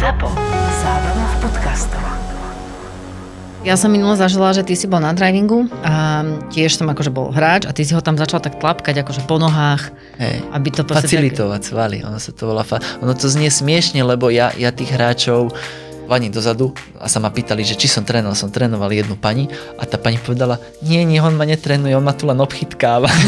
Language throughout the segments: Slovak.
ZAPO. Zábrná v podcastov. Ja som minulo zažila, že ty si bol na drivingu a tiež som akože bol hráč a ty si ho tam začal tak tlapkať akože po nohách, Hej. aby to Facilitovať svaly, ono sa to volá fa- Ono to znie smiešne, lebo ja, ja tých hráčov pani dozadu a sa ma pýtali, že či som trénoval, som trénoval jednu pani a tá pani povedala, nie, nie, on ma netrénuje, on ma tu len obchytkáva.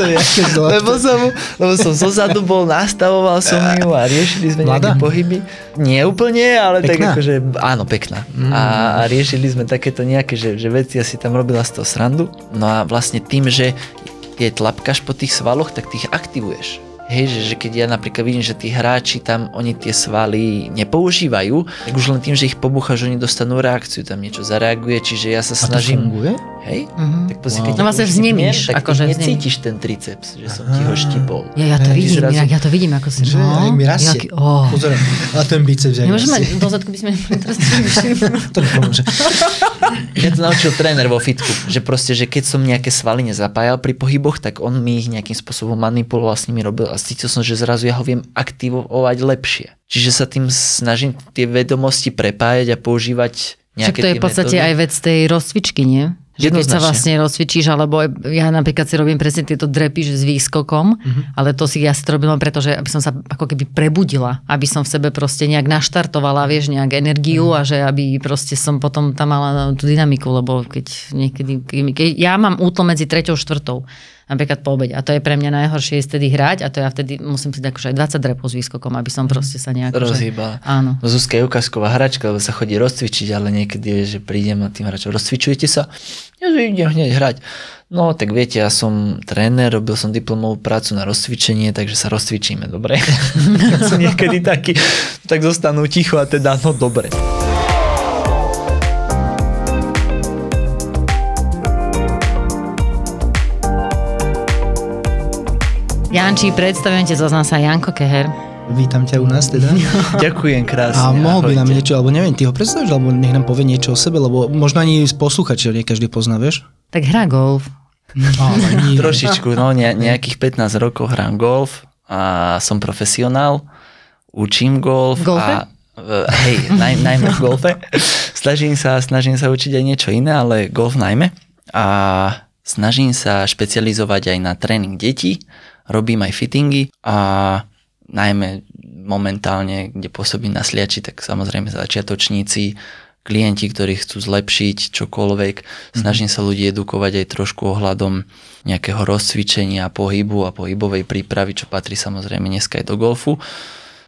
To je lebo, som, lebo som zozadu bol, nastavoval som ju a riešili sme Mladá? nejaké pohyby. Nie úplne, ale tak Pekná? akože, áno, pekná. Mm. A, a riešili sme takéto nejaké, že, že veci asi tam robila z toho srandu. No a vlastne tým, že keď tlapkaš po tých svaloch, tak ty ich aktivuješ. Hej, že, že keď ja napríklad vidím, že tí hráči tam, oni tie svaly nepoužívajú, tak už len tým, že ich pobúchaš, oni dostanú reakciu, tam niečo zareaguje, čiže ja sa A to snažím... funguje? Hej, Mhm. tak pozri, Wow. keď No vlastne vznemíš, tak akože vznemíš. necítiš ten triceps, že som ti ho štipol. Ja, ja to Hej, vidím, zrazu- ja, ja to vidím, ako si... Že aj mi rastie. jaký- oh. Pozor, a ten biceps aj Nemôžeme do zadku by sme teraz To nepomôže. Mňa to naučil tréner vo fitku, že proste, že keď som nejaké svaly nezapájal pri pohyboch, tak on mi ich nejakým spôsobom manipuloval, s nimi robil a cítil som, že zrazu ja ho viem aktivovať lepšie. Čiže sa tým snažím tie vedomosti prepájať a používať Však nejaké to je v podstate metódy. aj vec tej rozcvičky, nie? Že keď sa vlastne rozcvičíš, alebo ja napríklad si robím presne tieto drepy, s výskokom, Mhm. ale to si ja si to robím len preto, že aby som sa ako keby prebudila, aby som v sebe proste nejak naštartovala, vieš, nejak energiu Mhm. a že aby proste som potom tam mala tú dynamiku, lebo keď niekedy, keď ja mám útlom medzi treťou a štvrtou, napríklad po obede. A to je pre mňa najhoršie je vtedy hrať a to ja vtedy musím si akože aj 20 drepov s výskokom, aby som proste sa nejak... že- Rozhýbala. Áno. No Zuzka je ukázková hračka, lebo sa chodí rozcvičiť, ale niekedy je, že prídem a tým hráčom, rozcvičujete sa? Ja že idem hneď hrať. No tak viete, ja som tréner, robil som diplomovú prácu na rozcvičenie, takže sa rozcvičíme, dobre? Sú niekedy takí, tak zostanú ticho a teda, no dobre. Janči, predstavujem ti, zoznam sa Janko Keher. Vítam ťa u nás teda. Ďakujem krásne. A mohol by nám niečo, alebo neviem, ty ho predstavíš, alebo nech nám povie niečo o sebe, lebo možno ani posluchači, nie každý pozná, vieš? Tak hrá golf. Ale nie. Trošičku, no ne, nejakých 15 rokov hrám golf a som profesionál, učím golf. Golfe? A, e, hej, naj, najmä v golfe. Snažím sa, snažím sa učiť aj niečo iné, ale golf najmä. A snažím sa špecializovať aj na tréning detí, robím aj fittingy a najmä momentálne, kde pôsobím na sliači, tak samozrejme začiatočníci, klienti, ktorí chcú zlepšiť čokoľvek. Snažím sa ľudí edukovať aj trošku ohľadom nejakého rozcvičenia, pohybu a pohybovej prípravy, čo patrí samozrejme dneska aj do golfu.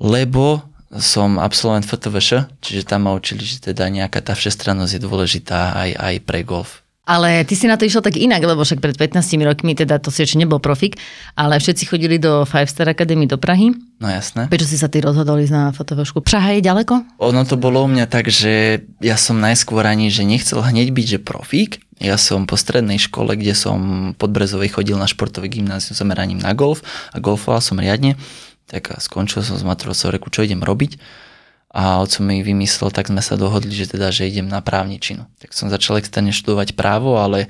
Lebo som absolvent FTVŠ, čiže tam ma učili, že teda nejaká tá všestrannosť je dôležitá aj, aj pre golf. Ale ty si na to išiel tak inak, lebo však pred 15 rokmi, teda to si ešte nebol profik, ale všetci chodili do Five Star Academy do Prahy. No jasné. Prečo si sa ty rozhodol ísť na fotovešku? Praha je ďaleko? Ono to bolo u mňa tak, že ja som najskôr ani, že nechcel hneď byť, že profík. Ja som po strednej škole, kde som pod Brezovej chodil na športový gymnázium zameraním na golf a golfoval som riadne. Tak skončil som s maturou, reku, čo idem robiť. A oco mi vymyslel, tak sme sa dohodli, že teda, že idem na právničinu. Tak som začal externe študovať právo, ale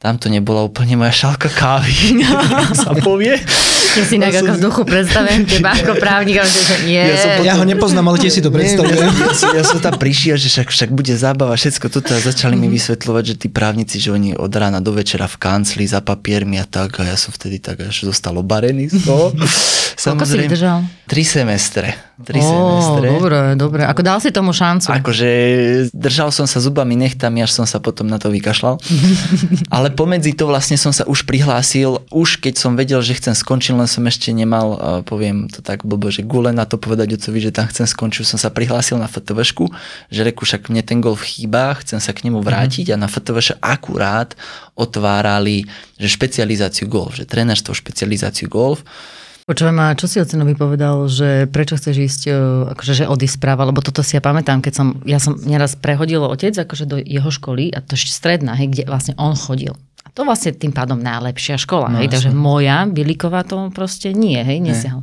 tam to nebola úplne moja šálka kávy, sa povie. Ja si inak ako v duchu predstavujem teba ako právnik, ale že nie. Ja som Ja ho nepoznám, ale tiež si to predstavujem. Ja, som, ja som tam prišiel, že však, však bude zábava, všetko toto a začali mi vysvetľovať, že tí právnici, že oni od rána do večera v kancli za papiermi a tak a ja som vtedy tak až zostal obarený z toho. Koľko si vydržal? Tri semestre. Tri semestre. dobre, dobre. Ako dal si tomu šancu? Akože držal som sa zubami nechtami, až som sa potom na to vykašľal. Ale pomedzi to vlastne som sa už prihlásil, už keď som vedel, že chcem skončiť, len som ešte nemal, a poviem to tak blbo, že gule na to povedať ocovi, že tam chcem skončiť, som sa prihlásil na FTVšku, že reku, však mne ten golf chýba, chcem sa k nemu vrátiť a na FTVŠ akurát otvárali, že špecializáciu golf, že trénerstvo špecializáciu golf. Počúvaj ma, čo si ocenovi povedal, že prečo chceš ísť, e, akože, že odísť správa, lebo toto si ja pamätám, keď som, ja som neraz prehodil otec akože do jeho školy, a to ešte stredná, hej, kde vlastne on chodil. A to vlastne tým pádom najlepšia škola, No, hej, takže moja, Biliková to proste nie, hej, nesiahol.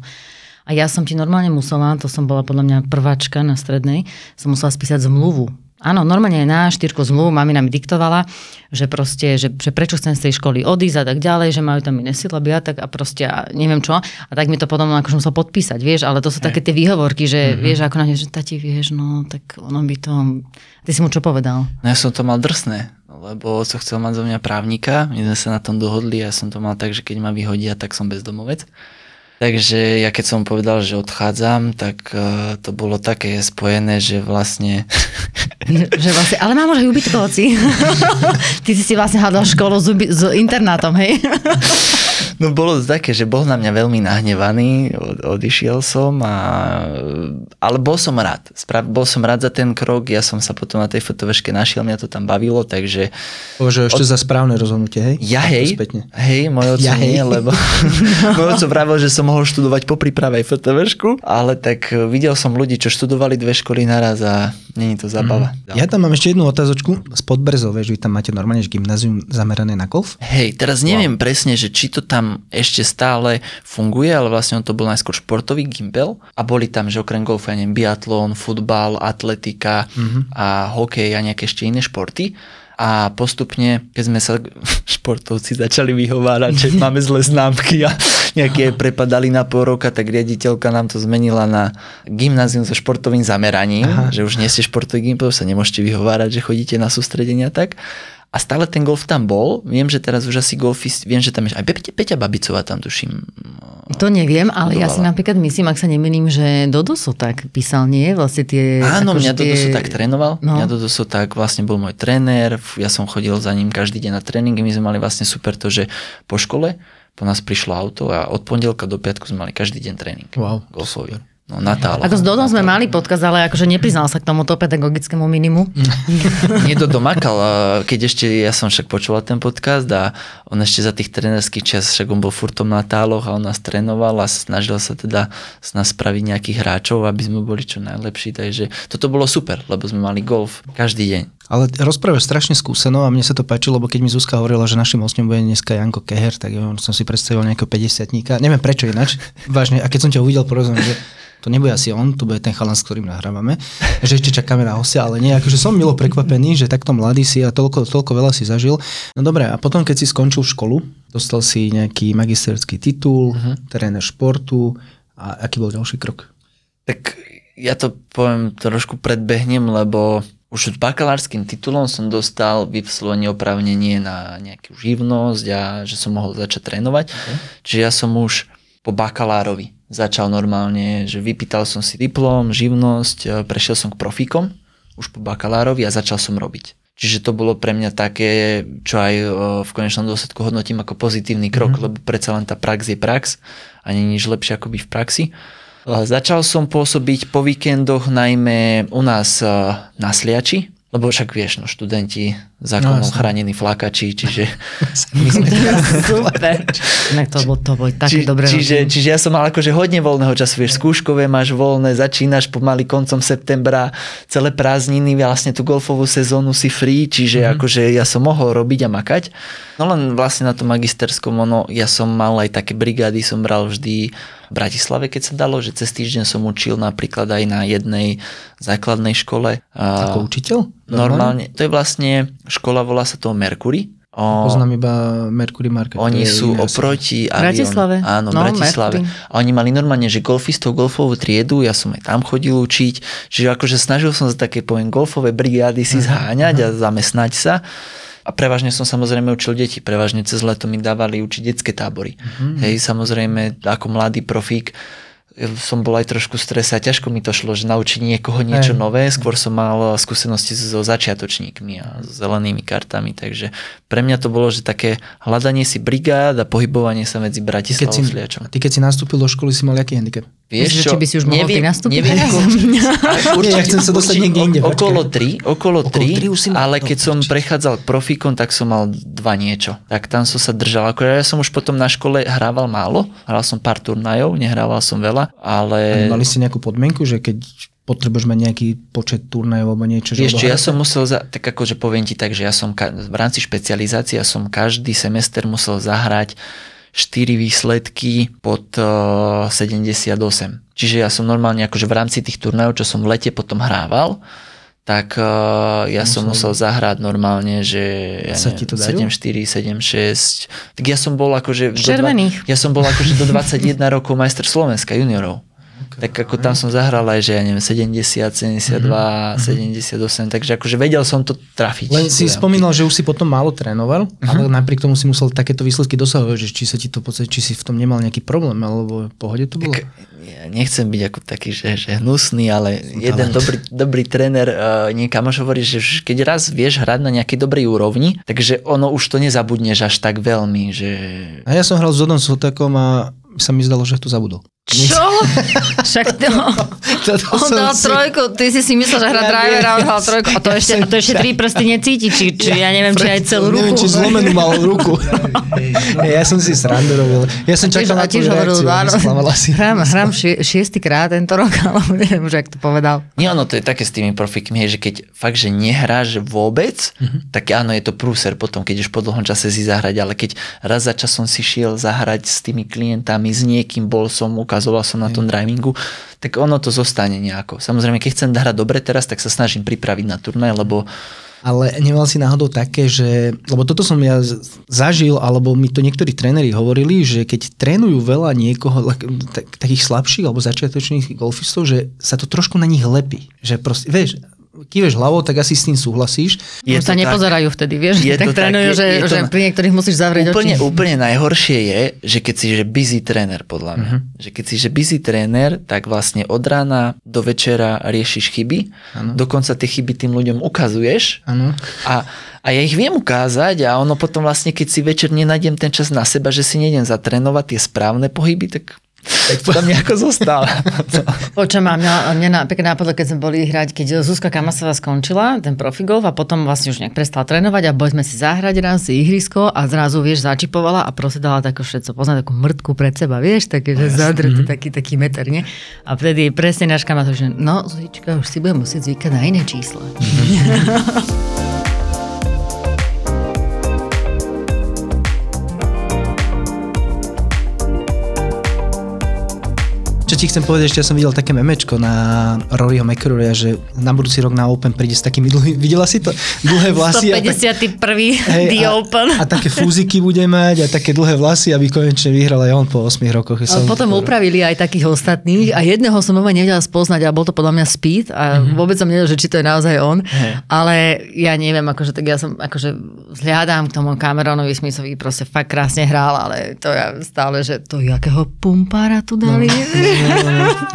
A ja som ti normálne musela, to som bola podľa mňa prváčka na strednej, som musela spísať zmluvu Áno, normálne na štyrku zmluvu mamina mi diktovala, že proste, že, že prečo chcem z tej školy odísť a tak ďalej, že majú tam iné syllaby a tak a proste a neviem čo. A tak mi to potom akože musel podpísať, vieš, ale to sú také tie výhovorky, že mm-hmm. vieš, ako na ne, že tati, vieš, no tak ono by to... Ty si mu čo povedal? No ja som to mal drsné, lebo som chcel mať zo mňa právnika, my sme sa na tom dohodli a ja som to mal tak, že keď ma vyhodia, tak som bezdomovec. Takže ja keď som povedal, že odchádzam, tak uh, to bolo také spojené, že vlastne... že vlastne, ale mám už aj ubytkovci. Ty si si vlastne hľadal školu s, uby- s internátom, hej? No bolo to také, že bol na mňa veľmi nahnevaný, od, odišiel som, a, ale bol som rád. Sprav, bol som rád za ten krok, ja som sa potom na tej fotoveške našiel, mňa to tam bavilo, takže... Považujem ešte od... za správne rozhodnutie, hej? Ja hej, hej, môj oco ja, nie, hej. lebo môj oco pravil, že som mohol študovať po príprave aj ale tak videl som ľudí, čo študovali dve školy naraz a není to zabava. Mm. Ja tam mám ešte jednu otázočku z Podbrezov, že vy tam máte normálne gymnázium zamerané na golf? Hej, teraz neviem wow. presne, že či to tam ešte stále funguje, ale vlastne on to bol najskôr športový gimbel a boli tam, že okrem golfa, neviem, biatlon, futbal, atletika mm-hmm. a hokej a nejaké ešte iné športy. A postupne, keď sme sa športovci začali vyhovárať, že máme zlé známky a nejaké prepadali na pol roka, tak riaditeľka nám to zmenila na gymnázium so športovým zameraním, Aha. že už nie ste športový gymnázium, sa nemôžete vyhovárať, že chodíte na sústredenia tak. A stále ten golf tam bol. Viem, že teraz už asi golfist, viem, že tam je aj Peťa, Peťa Babicová tam tuším. To neviem, ale budovala. ja si napríklad myslím, ak sa nemýlim, že Dodo tak písal, nie? Vlastne tie... Áno, mňa tie... Dodo tak trénoval. No. Mňa Dodo tak vlastne bol môj tréner. Ja som chodil za ním každý deň na tréningy. My sme mali vlastne super to, že po škole po nás prišlo auto a od pondelka do piatku sme mali každý deň tréning. Wow, golfový. Super. No, Natála. Ako s Dodom sme mali podkaz, ale akože nepriznal sa k tomuto pedagogickému minimu. Nie Dodo makal, keď ešte ja som však počúval ten podcast a on ešte za tých trenerských čas, však on bol furtom na táloch a on nás trénoval a snažil sa teda z nás spraviť nejakých hráčov, aby sme boli čo najlepší. Takže toto bolo super, lebo sme mali golf každý deň. Ale rozprávaš strašne skúseno a mne sa to páčilo, lebo keď mi Zuzka hovorila, že našim hostom bude dneska Janko Keher, tak ja som si predstavil nejakého 50 Neviem prečo ináč, vážne. A keď som ťa uvidel, porozumiem, že to nebude asi on, to bude ten chalan, s ktorým nahrávame, že ešte čakáme na hostia, ale nie, akože som milo prekvapený, že takto mladý si a toľko, toľko veľa si zažil. No dobre, a potom, keď si skončil školu, dostal si nejaký magisterský titul, uh-huh. tréner športu a aký bol ďalší krok? Tak ja to poviem trošku predbehnem, lebo už s bakalárským titulom som dostal vyslovene oprávnenie na nejakú živnosť a že som mohol začať trénovať. Okay. Čiže ja som už po bakalárovi začal normálne, že vypýtal som si diplom, živnosť, e, prešiel som k profíkom už po bakalárovi a začal som robiť. Čiže to bolo pre mňa také, čo aj e, v konečnom dôsledku hodnotím ako pozitívny krok, mm-hmm. lebo predsa len tá prax je prax a nie nič lepšie ako byť v praxi. E, začal som pôsobiť po víkendoch najmä u nás na Sliači, lebo však vieš, no študenti zákonom no, chránení flakači, čiže my sme... Super. Inak to bolo, to bolo také Či, dobré. Čiže, čiže ja som mal akože hodne voľného času, vieš, skúškové máš voľné, začínaš pomaly koncom septembra, celé prázdniny, vlastne tú golfovú sezónu si free, čiže mm-hmm. akože ja som mohol robiť a makať. No len vlastne na tom magisterskom, ono, ja som mal aj také brigády, som bral vždy v Bratislave, keď sa dalo, že cez týždeň som učil napríklad aj na jednej základnej škole. Ako učiteľ? Normálne. To je vlastne, škola volá sa to Mercury. O, Poznám iba Mercury Market. Oni sú oproti Avion. Bratislave. Áno, no, Bratislave. Mercury. A oni mali normálne, že golfistov, golfovú triedu, ja som aj tam chodil učiť. Čiže akože snažil som sa také, poviem, golfové brigády si zháňať a zamestnať sa. A prevažne som samozrejme učil deti. Prevažne cez leto mi dávali učiť detské tábory. Mm-hmm. Hej, samozrejme, ako mladý profík, som bol aj trošku stres a ťažko mi to šlo, že naučiť niekoho niečo aj. nové. Skôr som mal skúsenosti so začiatočníkmi a s zelenými kartami, takže pre mňa to bolo, že také hľadanie si brigád a pohybovanie sa medzi Bratislavou a Sliačom. A ty keď si nastúpil do školy, si mal aký handicap? Vieš čo, či by si už mohol neviem, nastúpiť? Neviem, určite, ja chcem sa dostať niekde inde. Okolo 3, okolo 3, ale keď som prechádzal k profíkom, tak som mal dva niečo. Tak tam som sa držal. Ako ja som už potom na škole hrával málo, hral som pár turnajov, nehrával som veľa, ale... A mali ste nejakú podmienku, že keď potrebuješ mať nejaký počet turnajov alebo niečo? Vieš čo, ja som musel, za, tak akože poviem ti tak, že ja som v rámci špecializácie ja som každý semester musel zahrať 4 výsledky pod uh, eh, 78. Čiže ja som normálne akože v rámci tých turnajov, čo som v lete potom hrával, tak uh, ja som musel zahrať normálne, že ja Sa ti to darilo? 7-4, 7-6. Tak ja som bol akože... do Červených. Dva, ja som bol akože do 21 rokov majster Slovenska juniorov. Tak ako tam som zahral aj, že ja neviem, 70, 72, 78, takže akože vedel som to trafiť. Len si Ja. spomínal, že už si potom málo trénoval, ale napriek tomu si musel takéto výsledky dosahovať, že či sa ti to či si v tom nemal nejaký problém, alebo v pohode to bolo? Tak, ja nechcem byť ako taký, že, že hnusný, ale jeden dobrý, dobrý tréner, uh, nie kamoš hovorí, že keď raz vieš hrať na nejakej dobrej úrovni, takže ono už to nezabudneš až tak veľmi, že... A ja som hral s Odom Sotakom a sa mi zdalo, že to zabudol. Čo? Však to... Toto On dal si- trojku, ty si si myslel, že hrá Ja driver a on dal trojku. A to ešte, a to ešte tri prsty necíti, či, či ja neviem, či aj celú Neviem, ruku. či zlomenú mal ruku. ja som si srandu robil. Ja som čakal na hovoril, reakciu, sklamal asi. hrám, hrám šie, šiestýkrát tento rok, alebo neviem už, jak to povedal. Nie, ono to je také s tými profikmi, že keď fakt, že nehráš vôbec, tak áno, je to prúser potom, keď už po dlhom čase si zahrať, ale keď raz za časom si šiel zahrať s tými klientami, s niekým, bol som, ukazoval som na tom drivingu, tak ono to zostane nejako. Samozrejme, keď chcem hrať dobre teraz, tak sa snažím pripraviť na turnaj, lebo Ale nemal si náhodou také, že, lebo toto som ja zažil, alebo mi to niektorí tréneri hovorili, že keď trénujú veľa niekoho, tak- takých slabších alebo začiatočných golfistov, že sa to trošku na nich lepí. Že proste, vieš, kýveš hlavou, tak asi s tým súhlasíš. Je sa tak. nepozerajú vtedy, vieš, Je tak trénujú, je- že, je to že pri niektorých musíš zavrieť Úplne, oči. úplne najhoršie je, že keď si že busy tréner, podľa mňa. Uh-huh. Že keď si že busy tréner, tak vlastne od rána do večera riešiš chyby. Áno. Dokonca tie chyby tým ľuďom ukazuješ. Áno. A, a ja ich viem ukázať a ono potom vlastne, keď si večer nenájdem ten čas na seba, že si nejdem zatrénovať tie správne pohyby, tak, tak tam nejako zostáva. O čo mám, mňa, pekne napadlo, keď sme boli hrať, keď Zuzka Kamasová skončila, ten profigolf a potom vlastne už nejak prestal trénovať a boli sme si zahrať raz ihrisko a zrazu, vieš, začipovala a proste dala takú všetko, pozná takú mrtku pred seba, vieš, také, že zadrtý, taký, taký meter, nie? A vtedy presne náš kamarát, že no, Zuzička, už si budem musieť zvykať na iné čísla. Čo ti chcem povedať, ešte ja som videl také memečko na Roryho McIlroya, že na budúci rok na Open príde s takými dlhými, videla si to? Dlhé vlasy. a tak- 151. Hej, The a, Open. A také fúziky bude mať a také dlhé vlasy, aby konečne vyhral aj on po 8 rokoch. A potom upravili aj takých ostatných a jedného som vôbec nevedela spoznať a bol to podľa mňa Speed a Mhm. vôbec som nevedela, že či to je naozaj on. Ale ja neviem, akože tak ja som akože vzhľadám k tomu Cameronovi Smithovi, proste fakt krásne hral, ale to ja stále, že to jakého pumpára tu dali.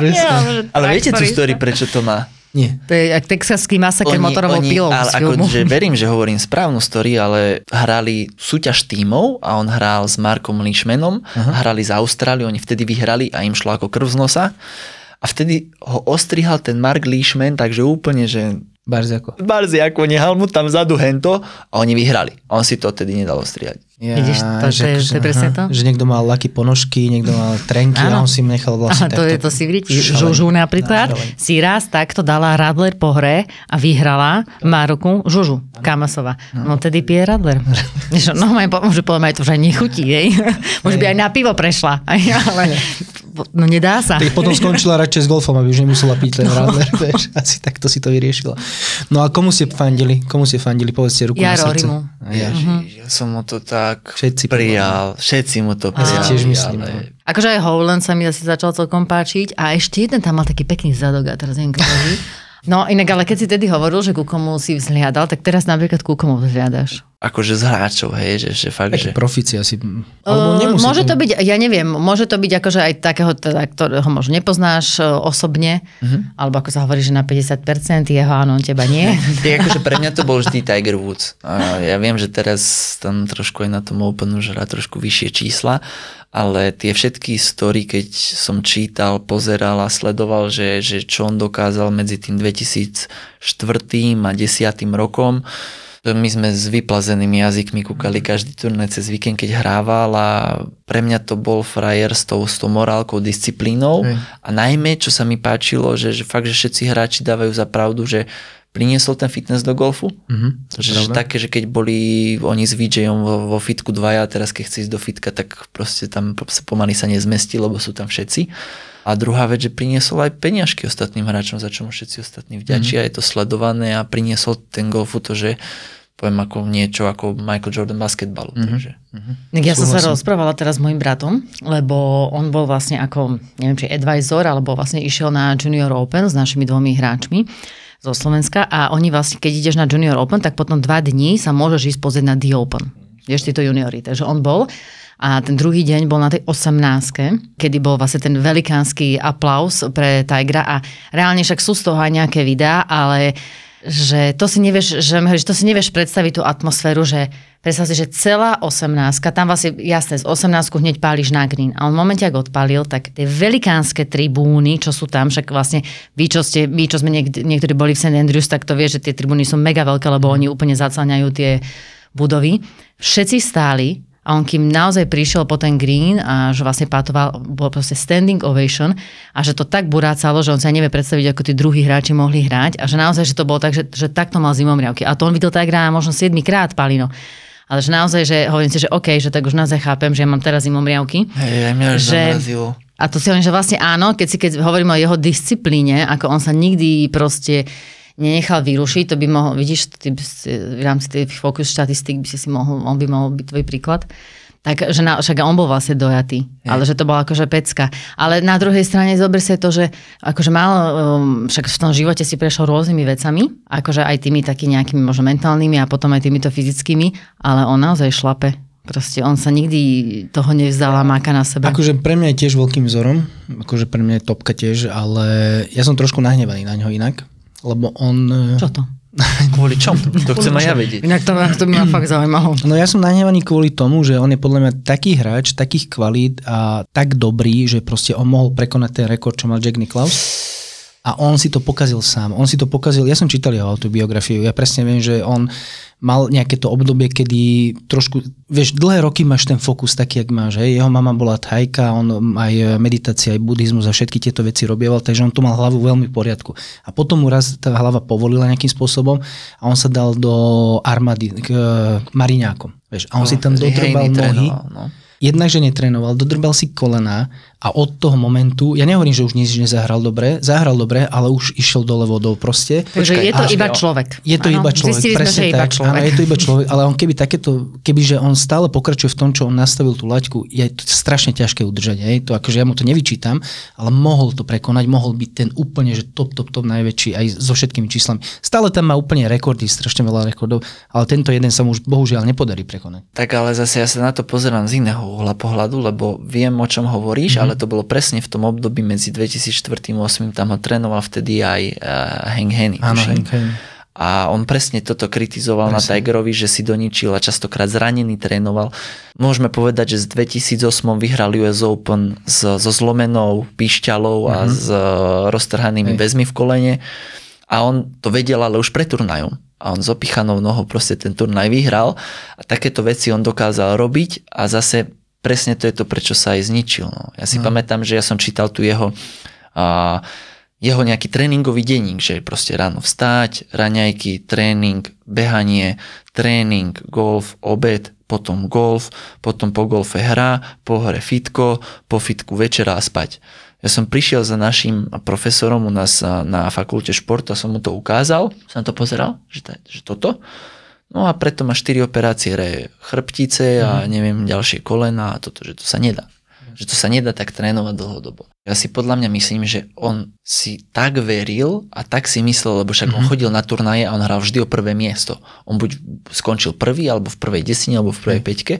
Ja, že Ale viete tú story, prečo to má? Nie. To je jak texaský masaker motorovou pilou ale ako, že verím, že hovorím správnu story, ale hrali súťaž tímov a on hral s Markom Leishmanom, hrali z Austrálie, oni vtedy vyhrali a im šlo ako krv z nosa. A vtedy ho ostrihal ten Mark Leishman, takže úplne, že Barziako. Barzi ako nehal mu tam vzadu hento a oni vyhrali. On si to tedy nedal ostrihať. Ja, Vidíš, to- to je- to je presne to? Že niekto mal laky ponožky, niekto mal trenky a Áno. on si nechal vlastne Aha, to, je, to si vidíte. Žužu napríklad Šalené. si raz takto dala Radler po hre a vyhrala Maroku Žužu Kamasova. No tedy pije Radler. Že, no, maj, že poviem aj to, že aj nechutí, jej. Môže by aj na pivo prešla. Aj, ale no nedá sa. Tak potom skončila radšej s golfom, aby už nemusela piť ten No. Radler, vieš, asi takto si to vyriešila. No a komu ste fandili? Komu ste fandili? Povedzte ruku Ja na srdce. A ja. Ježiš, ja som mu to tak Všetci prijal. Všetci mu to Ja prijali. tiež myslím, ale... Akože aj Howland sa mi asi začal celkom páčiť a ešte jeden tam mal taký pekný zadok a teraz neviem. No inak, ale keď si tedy hovoril, že ku komu si vzhliadal, tak teraz napríklad ku komu vzhliadaš? Akože z hráčov, hej, že, že fakt, Takí že... profici asi. Uh, Alebo nemusí môže to byť, ja neviem, môže to byť akože aj takého, teda, ktorého možno nepoznáš uh, osobne, uh-huh. alebo ako sa hovorí, že na 50%, jeho áno, teba nie. Tak akože pre mňa to bol vždy Tiger Woods. A ja viem, že teraz tam trošku aj na tom Openu žrá trošku vyššie čísla, ale tie všetky story, keď som čítal, pozeral a sledoval, že, že čo on dokázal medzi tým 2004 a 10 rokom, my sme s vyplazenými jazykmi kúkali každý turnaj cez víkend, keď hrával a pre mňa to bol frajer s tou, s tou morálkou, disciplínou Hej. a najmä, čo sa mi páčilo, že, že fakt, že všetci hráči dávajú za pravdu, že priniesol ten fitness do golfu. Mhm, Že, že také, že keď boli oni s VJom vo, vo fitku dvaja a teraz keď chce ísť do fitka, tak proste tam po- pomaly sa nezmestí, lebo sú tam všetci. A druhá vec, že priniesol aj peniažky ostatným hráčom, za čo mu všetci ostatní vďačia. Mm. Je to sledované a priniesol ten golfu to, že poviem ako niečo ako Michael Jordan basketbalu. Mm-hmm. Takže. Tak ja som sa rozprávala teraz s mojim bratom, lebo on bol vlastne ako, neviem, či advisor, alebo vlastne išiel na Junior Open s našimi dvomi hráčmi zo Slovenska a oni vlastne, keď ideš na Junior Open, tak potom dva dní sa môžeš ísť pozrieť na The Open. Vieš, títo juniory. Takže on bol a ten druhý deň bol na tej 18 kedy bol vlastne ten velikánsky aplaus pre Tigra a reálne však sú z toho aj nejaké videá, ale že to si nevieš, že, že to si nevieš predstaviť tú atmosféru, že predstav si, že celá 18 tam vlastne, jasné, z 18 hneď páliš na green. A on v momente, ak odpálil, tak tie velikánske tribúny, čo sú tam, však vlastne vy, čo, ste, vy, čo sme niek- niektorí boli v St. Andrews, tak to vie, že tie tribúny sú mega veľké, lebo oni úplne zacáňajú tie budovy. Všetci stáli a on kým naozaj prišiel po ten green a že vlastne pátoval, bol proste standing ovation a že to tak burácalo, že on sa nevie predstaviť, ako tí druhí hráči mohli hrať a že naozaj, že to bolo tak, že, že takto mal zimomriavky. A to on videl tak hrá možno 7 krát Palino. Ale že naozaj, že hovorím si, že OK, že tak už naozaj chápem, že ja mám teraz zimomriavky. Hej, už Že- zamrazilo. A to si hovorím, že vlastne áno, keď si keď hovorím o jeho disciplíne, ako on sa nikdy proste nenechal vyrušiť, to by mohol, vidíš, ty, by si- v rámci tých fokus štatistík by si si mohol, on by mohol byť tvoj príklad. Tak, že na, však on bol vlastne dojatý, ale že to bola akože pecka. Ale na druhej strane zober si to, že akože mal, um, však v tom živote si prešiel rôznymi vecami, akože aj tými takými nejakými možno mentálnymi a potom aj týmito fyzickými, ale on naozaj šlape. Proste on sa nikdy toho nevzdal a máka na sebe. Akože pre mňa je tiež veľkým vzorom, akože pre mňa je topka tiež, ale ja som trošku nahnevaný na ňo inak, lebo on... Čo to? Kvôli čom? To chcem aj ja vedieť. Inak to, to by ma fakt zaujímalo. No ja som nahnevaný kvôli tomu, že on je podľa mňa taký hráč, takých kvalít a tak dobrý, že proste on mohol prekonať ten rekord, čo mal Jack Nicklaus. A on si to pokazil sám. On si to pokazil, ja som čítal jeho autobiografiu, ja presne viem, že on mal nejaké to obdobie, kedy trošku, vieš, dlhé roky máš ten fokus taký, jak máš, hej. Jeho mama bola thajka, on aj meditácia, aj buddhizmus a všetky tieto veci robieval, takže on to mal hlavu veľmi v poriadku. A potom mu raz tá hlava povolila nejakým spôsobom a on sa dal do armády k, k mariňákom. Vieš, a on si tam dodrbal Hejný nohy. trénoval, no. Jednak, že netrénoval, dodrbal si kolena a od toho momentu, ja nehovorím, že už nič nezahral dobre, zahral dobre, ale už išiel dole vodou proste. Takže je to iba človek. je to Áno, iba človek, Zistili sme, presne že je iba tak. človek. Áno, je to iba človek, ale on keby takéto, kebyže on stále pokračuje v tom, čo on nastavil tú laťku, je to strašne ťažké udržať. Hej? To akože ja mu to nevyčítam, ale mohol to prekonať, mohol byť ten úplne, že top, top, top najväčší aj so všetkými číslami. Stále tam má úplne rekordy, strašne veľa rekordov, ale tento jeden sa mu už bohužiaľ nepodarí prekonať. Tak ale zase ja sa na to pozerám z iného uhla pohľadu, lebo viem, o čom hovoríš, mm-hmm. ale to bolo presne v tom období medzi 2004 a 2008, tam ho trénoval vtedy aj uh, Hank Henny. Áno. Hank Haney. A on presne toto kritizoval presne. na Tigerovi, že si doničil a častokrát zranený trénoval. Môžeme povedať, že z 2008 vyhral US Open s, so zlomenou píšťalou a s uh, roztrhanými väzmi v kolene. A on to vedel, ale už pred turnajom. A on s opichanou nohou proste ten turnaj vyhral. A takéto veci on dokázal robiť a zase presne to je to, prečo sa aj zničil. No. Ja si no. pamätám, že ja som čítal tu jeho a, jeho nejaký tréningový denník, že proste ráno vstať, raňajky, tréning, behanie, tréning, golf, obed, potom golf, potom po golfe hra, po hre fitko, po fitku večera a spať. Ja som prišiel za našim profesorom u nás na fakulte športu a som mu to ukázal, som to pozeral, že, to, že toto. No a preto má 4 operácie re chrbtice a neviem ďalšie kolena a toto, že to sa nedá. Že to sa nedá tak trénovať dlhodobo. Ja si podľa mňa myslím, že on si tak veril a tak si myslel, lebo však mm-hmm. on chodil na turnaje a on hral vždy o prvé miesto. On buď skončil prvý, alebo v prvej desine, alebo v prvej peťke.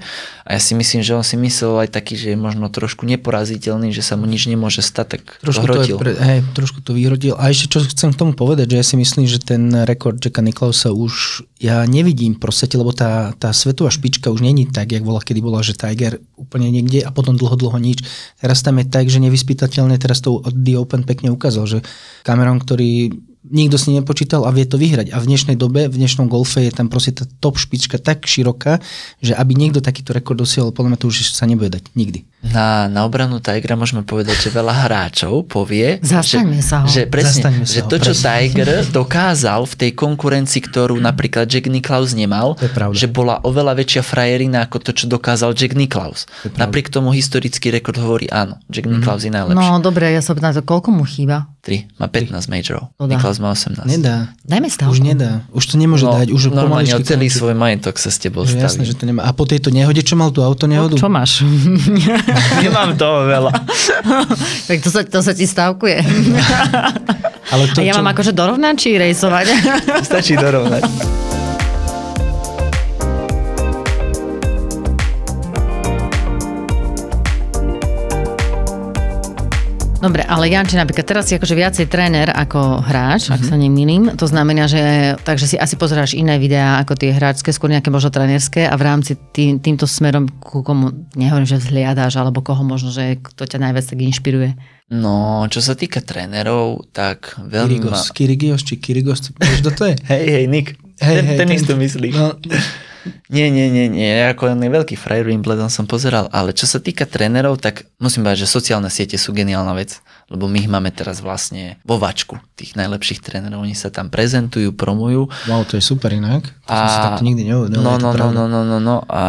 A ja si myslím, že on si myslel aj taký, že je možno trošku neporaziteľný, že sa mu nič nemôže stať, tak Trošku to to, hrotil. pre, hej, trošku to vyrodil. A ešte čo chcem k tomu povedať, že ja si myslím, že ten rekord Jacka Nicklausa už ja nevidím proste, lebo tá, tá svetová špička už není tak, jak bola, kedy bola, že Tiger úplne niekde a potom dlho, dlho nič. Teraz tam je tak, že nevyspytateľne teraz to The Open pekne ukázal, že Cameron, ktorý nikto si nepočítal a vie to vyhrať. A v dnešnej dobe, v dnešnom golfe je tam proste tá top špička tak široká, že aby niekto takýto rekord dosiahol, podľa mňa to už sa nebude dať nikdy. Na, na obranu Tigera môžeme povedať, že veľa hráčov povie, Zastaňme že, sa ho. že presne, Zastaňme sa že ho, to, čo presne. Tiger dokázal v tej konkurencii, ktorú napríklad Jack Nicklaus nemal, že bola oveľa väčšia frajerina ako to, čo dokázal Jack Nicklaus. Napriek tomu historický rekord hovorí áno, Jack Nicklaus je najlepší. No dobre, ja sa pýtam, to, koľko mu chýba? 3, má 15 majorov. Nicklaus má 18. Nedá. Dajme stavku. Už nedá. Už to nemôže No, dať. Už normálne o celý končí. svoj majetok sa s tebou Že jasné, staví. že to nemá. A po tejto nehode, čo mal tú auto nehodu? Čo máš? Nemám toho veľa. tak to sa, to sa ti stavkuje. Ale to, A ja čo... mám akože dorovnať či rejsovať? Stačí dorovnať. Dobre, ale Janči, napríklad teraz si akože viacej tréner ako hráč, mm-hmm. ak sa nemýlim. To znamená, že takže si asi pozeráš iné videá ako tie hráčské, skôr nejaké možno trénerské a v rámci tým, týmto smerom ku komu, nehovorím, že vzhliadáš, alebo koho možno, že kto ťa najviac tak inšpiruje. No, čo sa týka trénerov, tak veľmi ma... Kirigos, či Kirigos, vieš, kto to je? Hej, hej, Nick, Hej, ten, hej, ten ten- isto myslíš. No, Nie, nie, nie, nie, ako on je veľký frajer, Wimbledon som pozeral, ale čo sa týka trénerov, tak musím povedať, že sociálne siete sú geniálna vec, lebo my ich máme teraz vlastne vo vačku, tých najlepších trénerov, oni sa tam prezentujú, promujú. wow, to je super inak. To som si takto nikdy neuvedomil. no, no, no, pravda. no, no, no, no, a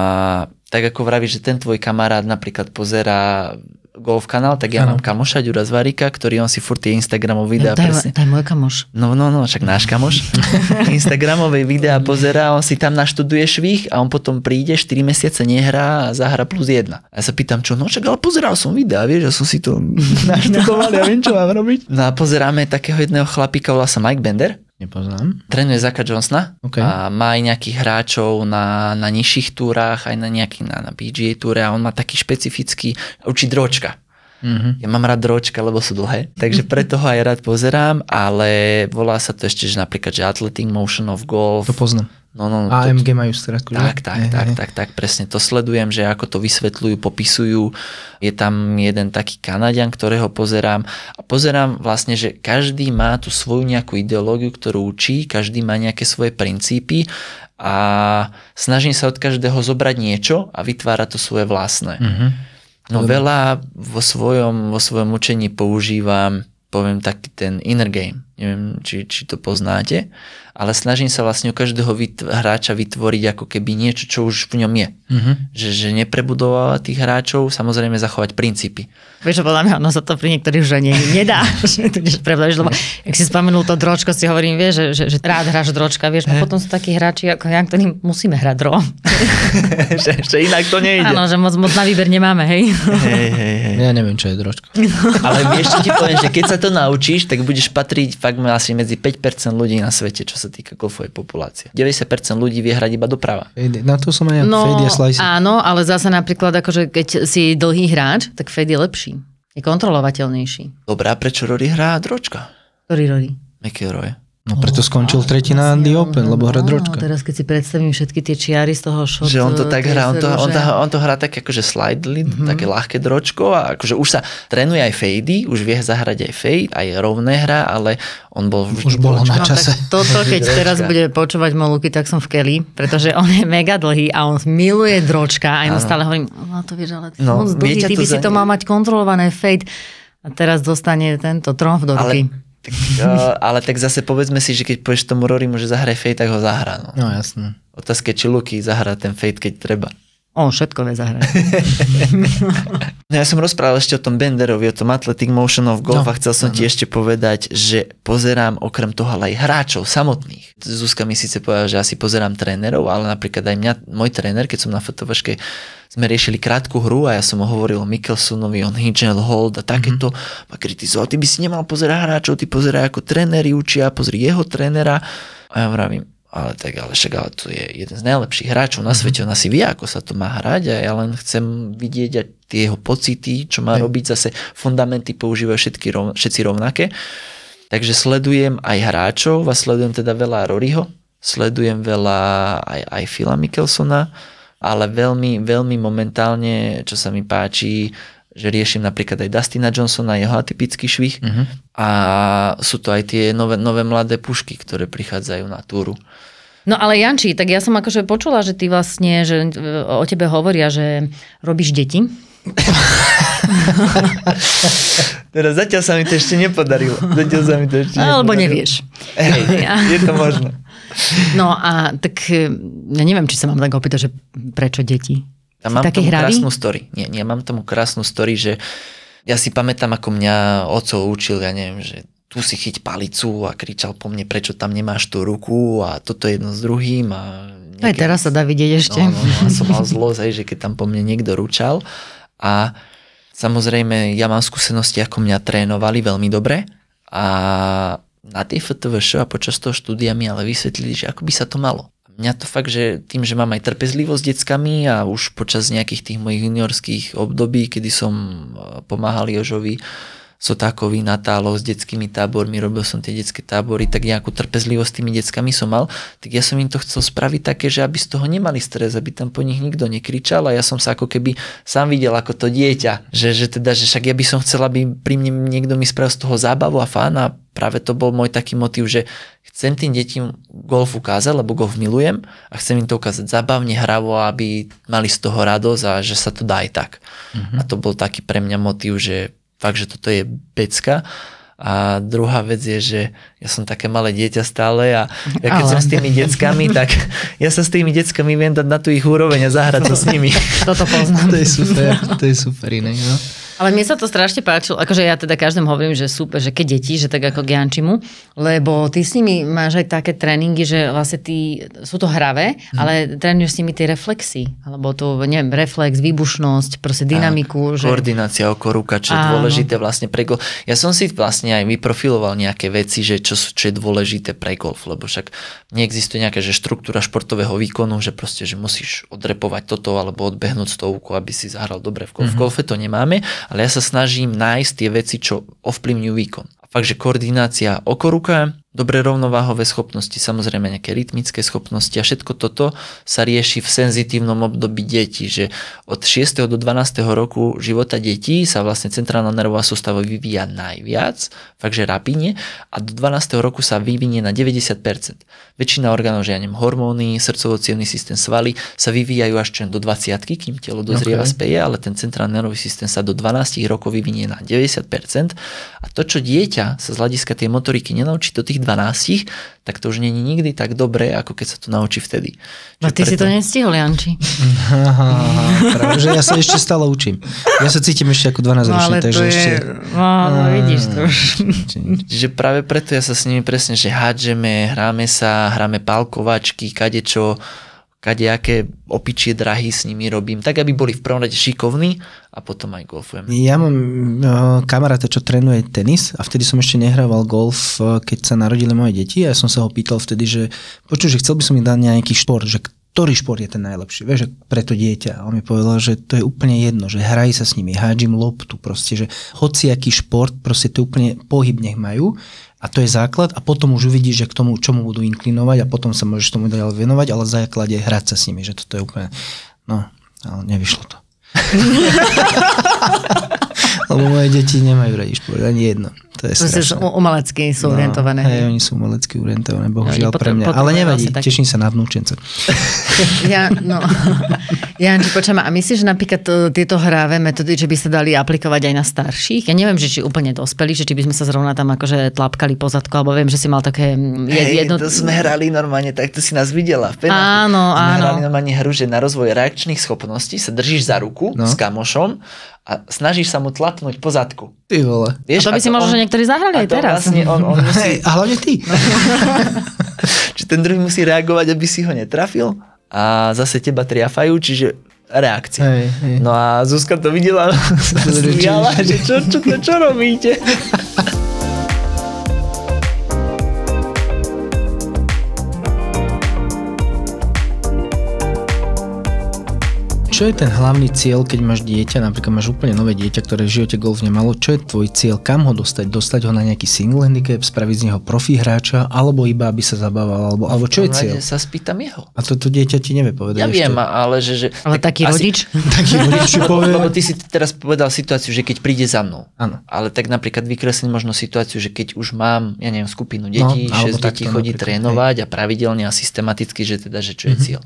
tak ako vravíš, že ten tvoj kamarát napríklad pozerá golf kanál, tak ja Áno. mám kamoša Ďura Zvarika, ktorý on si furt tie Instagramov videá to, presne. to je môj kamoš. No, no, no, však náš kamoš. Instagramové videá pozerá, on si tam naštuduje švih a on potom príde, 4 mesiace nehrá a zahra plus 1. A ja sa pýtam, čo, no však ale pozeral som videá, vieš, že som si to naštudoval, ja viem, čo mám robiť. No a pozeráme takého jedného chlapíka, volá sa Mike Bender, Nepoznám. trénuje Zaka Johnsona OK. a má aj nejakých hráčov na, na nižších túrach, aj na nejaký na, na PGA túre a on má taký špecifický, učí dročka. Mhm. Ja mám rád dročka, lebo sú dlhé, takže preto ho aj rád pozerám, ale volá sa to ešte, že napríklad, že Athletic Motion of Golf. To poznám. No, no, to, AMG majú skratku, tak, tak, Hej, tak, tak, tak, presne to sledujem, že ako to vysvetľujú, popisujú. Je tam jeden taký Kanadian, ktorého pozerám a pozerám vlastne, že každý má tú svoju nejakú ideológiu, ktorú učí, každý má nejaké svoje princípy a snažím sa od každého zobrať niečo a vytvárať to svoje vlastné. Mhm. No veľa vo svojom, vo svojom učení používam, poviem taký ten inner game. Neviem, či, či to poznáte, ale snažím sa vlastne u každého vytv- hráča vytvoriť ako keby niečo, čo už v ňom je. Mhm. Že, že neprebudovať tých hráčov, samozrejme zachovať princípy. Vieš, že podľa mňa ono sa to pri niektorých už ani nedá. prevláš, lebo ak si spomenul to dročko, si hovorím, vieš, že, že, že rád hráš dročka, vieš, a potom sú takí hráči ako ja, ktorí musíme hrať dro. že, že inak to nejde. Áno, že moc, moc na výber nemáme, hej. Hej, hej, hej. Ja neviem, čo je dročka. Ale čo ti poviem, že keď sa to naučíš, tak budeš patriť fakt asi medzi 5% ľudí na svete, čo sa týka golfovej populácie. 90% ľudí vie hrať iba doprava. Na to som aj ja. No, Fade a slice. áno, ale zase napríklad, akože keď si dlhý hráč, tak fade je lepší. Je kontrolovateľnejší. Dobrá, prečo Rory hrá dročka? Ktorý Rory? McIlroy. No preto skončil tretí na The Open, lebo hra dročka. No, teraz keď si predstavím všetky tie čiary z toho shot, Že on to tak hrá, on to, on to, on to hrá tak akože slidely, Mhm. mm-hmm. také ľahké dročko a akože už sa trénuje aj fady, už vie zahrať aj fade, aj rovné hra, ale on bol vždy Už bolo na No, čase. tak toto, keď Dročka. teraz bude počúvať Moluky, tak som v Kelly, pretože on je mega dlhý a on miluje dročka a ja mu stále hovorím, no to vieš, ale ty No, no, moc dlhý, ty by si to mal mať kontrolované fade a teraz dostane tento tromf do ruky. ale, tak, uh, ale tak zase povedzme si, že keď povieš tomu Rory, že zahraj fade, tak ho zahrá. No. No jasné. Otázka je, či Luky zahrá ten fade, keď treba. On všetko vie zahrať. No ja som rozprával ešte o tom Benderovi, o tom Athletic Motion of Golf No, a chcel som ti ešte povedať, že pozerám okrem toho ale aj hráčov samotných. Zuzka mi síce povedala, že asi pozerám trénerov, ale napríklad aj mňa, môj tréner, keď som na fotovaške sme riešili krátku hru a ja som mu hovoril o Mickelsonovi, on Hingel Hold a takéto. Mm-hmm. Ma kritizoval, ty by si nemal pozerať hráčov, ty pozeraj ako tréneri učia, pozri jeho trénera. A ja vravím, ale tak, ale však ale to je jeden z najlepších hráčov na svete, on asi vie, ako sa to má hrať a ja len chcem vidieť aj tie jeho pocity, čo má robiť, zase fundamenty používajú všetky, všetci rovnaké. Takže sledujem aj hráčov a sledujem teda veľa Roryho, sledujem veľa aj, aj Phila Mikkelsona, ale veľmi, veľmi momentálne, čo sa mi páči, že riešim napríklad aj Dustina Johnsona, jeho atypický švih Mhm. a sú to aj tie nové, nové mladé pušky, ktoré prichádzajú na túru. No ale Janči, tak ja som akože počula, že ty vlastne, že e, o tebe hovoria, že robíš deti. Teraz zatiaľ sa mi to ešte nepodarilo. Zatiaľ sa mi to ešte Alebo nepodarilo. nevieš. Hej, je to možné. No a tak e, ja neviem, či sa mám tak opýtať, že prečo deti? Si mám taký tomu hravý? krásnu story. Nie, nie, mám tomu krásnu story, že ja si pamätám, ako mňa oco učil, ja neviem, že tu si chyť palicu a kričal po mne, prečo tam nemáš tú ruku a toto jedno s druhým. A Aj teraz sa dá vidieť ešte. No, no, no, som mal zlosť, že keď tam po mne niekto ručal. A samozrejme, ja mám skúsenosti, ako mňa trénovali veľmi dobre. A na tej FTVŠ a počas toho štúdia mi ale vysvetlili, že ako by sa to malo. Mňa to fakt, že tým, že mám aj trpezlivosť s deckami a už počas nejakých tých mojich juniorských období, kedy som e, pomáhal Jožovi Sotákovi na táloch s detskými tábormi, robil som tie detské tábory, tak nejakú trpezlivosť s tými deckami som mal, tak ja som im to chcel spraviť také, že aby z toho nemali stres, aby tam po nich nikto nekričal a ja som sa ako keby sám videl ako to dieťa, že, že teda, že však ja by som chcel, aby pri mne niekto mi spravil z toho zábavu a fán a práve to bol môj taký motiv, že chcem tým deťom golf ukázať, lebo golf milujem a chcem im to ukázať zábavne, hravo, aby mali z toho radosť a že sa to dá aj tak. Mm-hmm. A to bol taký pre mňa motiv, že fakt, že toto je pecka. A druhá vec je, že ja som také malé dieťa stále a ja keď Ale. som s tými deckami, tak ja sa s tými deckami viem dať na tú ich úroveň a zahrať sa s nimi. Toto poznám. To je super, to je super iné. No. Ale mne sa to strašne páčilo, akože ja teda každému hovorím, že super, že keď deti, že tak ako k Jančimu, lebo ty s nimi máš aj také tréningy, že vlastne ty, sú to hravé, Mhm. ale trénuješ s nimi tie reflexy, alebo to, neviem, reflex, výbušnosť, proste dynamiku, že... Koordinácia oko ruka, čo je dôležité vlastne pre. Ja som si vlastne aj vyprofiloval nejaké veci, že čo, čo je dôležité pre golf, lebo však neexistuje nejaká že štruktúra športového výkonu, že proste, že musíš odrepovať toto alebo odbehnúť stovku, aby si zahral dobre v golf. Mhm. Mm-hmm. V golfe to nemáme, ale ja sa snažím nájsť tie veci, čo ovplyvňujú výkon. A fakt, že koordinácia oko dobré rovnováhové schopnosti, samozrejme nejaké rytmické schopnosti a všetko toto sa rieši v senzitívnom období detí, že od 6. do 12. roku života detí sa vlastne centrálna nervová sústava vyvíja najviac, fakt že rapidne a do 12. roku sa vyvinie na 90%. Väčšina orgánov, že ja neviem, hormóny, srdcovo systém, svaly sa vyvíjajú až čo do 20 kým telo dozrieva Ok. okay. speje, ale ten centrálny nervový systém sa do 12 rokov vyvinie na 90% a to, čo dieťa sa z hľadiska tej motoriky nenaučí do tých 12, tak to už není nikdy tak dobré, ako keď sa to naučí vtedy. No ty si preto- to nestihol, Janči. Práve, že ja sa ešte stále učím. Ja sa cítim ešte ako 12 No ročný, takže je... ešte... No, no vidíš to už. Čiže práve preto ja sa s nimi presne, že hádžeme, hráme sa, hráme palkovačky, kadečo, kadejaké opičie drahy s nimi robím, tak aby boli v prvom rade šikovní a potom aj golfujem. Ja mám uh, kamaráta, čo trénuje tenis a vtedy som ešte nehrával golf, uh, keď sa narodili moje deti a ja som sa ho pýtal vtedy, že počuj, že chcel by som im dať nejaký šport, že ktorý šport je ten najlepší, vieš, pre to dieťa. A on mi povedal, že to je úplne jedno, že hraj sa s nimi, hádžim loptu, proste, že hociaký šport, proste to úplne pohyb nech majú a to je základ a potom už uvidíš, že k tomu, čomu budú inklinovať a potom sa môžeš tomu ďalej venovať, ale v základe hrať sa s nimi, že toto je úplne, no, ale nevyšlo to. Lebo moje deti nemajú radi šport, ani jedno. To je sú strašné. umelecky sú orientované. No, hej, oni sú umelecky orientované, bohužiaľ Oni pre mňa. potom Ale nevadí, vlastne tak- teším sa na vnúčence. Ja, no, Janči, počujem, a myslíš, že napríklad to, tieto hráve metódy, že by sa dali aplikovať aj na starších? Ja neviem, že či úplne dospelí, že či by sme sa zrovna tam akože tlapkali po zadku, alebo viem, že si mal také jed, Hej, jedno... to sme hrali normálne, tak to si nás videla. V penalti. Áno, sme áno. hrali normálne hru, že na rozvoj reakčných schopností sa držíš za ruku No. s kamošom a snažíš sa mu tlapnúť po zadku. Ty vole. A to by si možno, že niektorí zahrali aj to teraz. Vlastne on, on musí, Hej, a hlavne ty. či ten druhý musí reagovať, aby si ho netrafil a zase teba triafajú, čiže reakcia. Hej, hej. No a Zuzka to videla, smiala, že čo, čo, čo, čo robíte? Čo je ten hlavný cieľ, keď máš dieťa, napríklad máš úplne nové dieťa, ktoré v živote golf nemalo, čo je tvoj cieľ, kam ho dostať? Dostať ho na nejaký single handicap, spraviť z neho profi hráča, alebo iba aby sa zabával, alebo, alebo čo je cieľ? sa spýtam jeho. A to, to dieťa ti nevie povedať Ja ešte. viem, ale že... že Ale taký asi- rodič? Taký rodič ti povie. Lebo ty si teraz povedal situáciu, že keď príde za mnou. Áno. Ale tak napríklad vykreslím možno situáciu, že keď už mám, ja neviem, skupinu detí, No, alebo 6 detí chodí trénovať a pravidelne a systematicky, že teda, že čo je cieľ.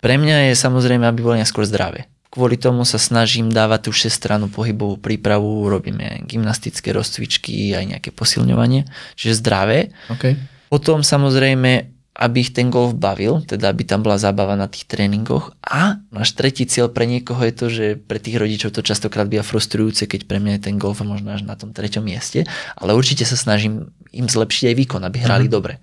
Pre mňa je samozrejme, aby boli najskôr zdravé. kvôli tomu sa snažím dávať tú šestranu pohybovú prípravu, robíme gymnastické rozcvičky, aj nejaké posilňovanie, čiže zdravé. Okay. Potom samozrejme, aby ich ten golf bavil, teda aby tam bola zábava na tých tréningoch. A náš tretí cieľ pre niekoho je to, že pre tých rodičov to častokrát býva frustrujúce, keď pre mňa je ten golf možno až na tom treťom mieste, ale určite sa snažím im zlepšiť aj výkon, aby hrali uh-huh. dobre.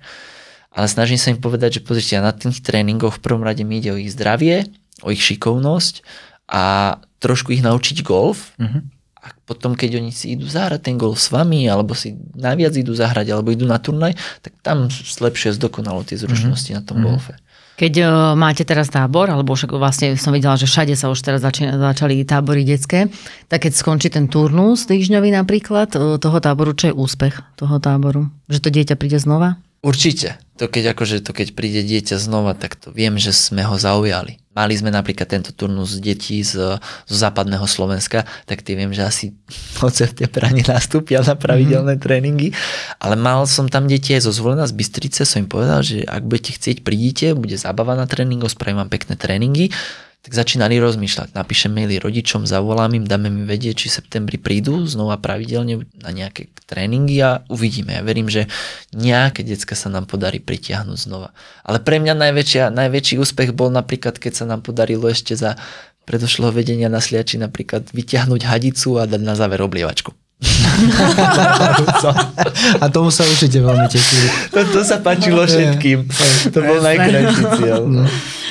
Ale snažím sa im povedať, že pozrite, na tých tréningoch v prvom rade mi ide o ich zdravie, o ich šikovnosť a trošku ich naučiť golf. Uh-huh a potom, keď oni si idú zahrať ten golf s vami, alebo si najviac idú zahrať, alebo idú na turnaj, tak tam zlepšia zdokonalo tie zručnosti mm-hmm. na tom mm-hmm. golfe. Keď uh, máte teraz tábor, alebo však vlastne som videla, že všade sa už teraz zači- začali tábory detské, tak keď skončí ten turnus týždňový napríklad uh, toho táboru, čo je úspech toho táboru? Že to dieťa príde znova? Určite. To keď, akože, to keď príde dieťa znova, tak to viem, že sme ho zaujali. Mali sme napríklad tento turnus detí z, z západného Slovenska, tak ty viem, že asi od septembra nenastúpia na pravidelné mm-hmm. tréningy, ale mal som tam deti aj zo zvolená z Bystrice, som im povedal, že ak budete chcieť, prídite, bude zábava na tréningoch, spravím vám pekné tréningy tak začínali rozmýšľať. Napíšem maily rodičom, zavolám im, dáme mi vedieť, či v septembri prídu znova pravidelne na nejaké tréningy a uvidíme. Ja verím, že nejaké decka sa nám podarí pritiahnuť znova. Ale pre mňa najväčšia, najväčší úspech bol napríklad, keď sa nám podarilo ešte za predošlého vedenia na sliači napríklad vyťahnuť hadicu a dať na záver oblievačku. A tomu sa určite veľmi tešili. To, to sa páčilo všetkým. To bol najkrajší cieľ. No.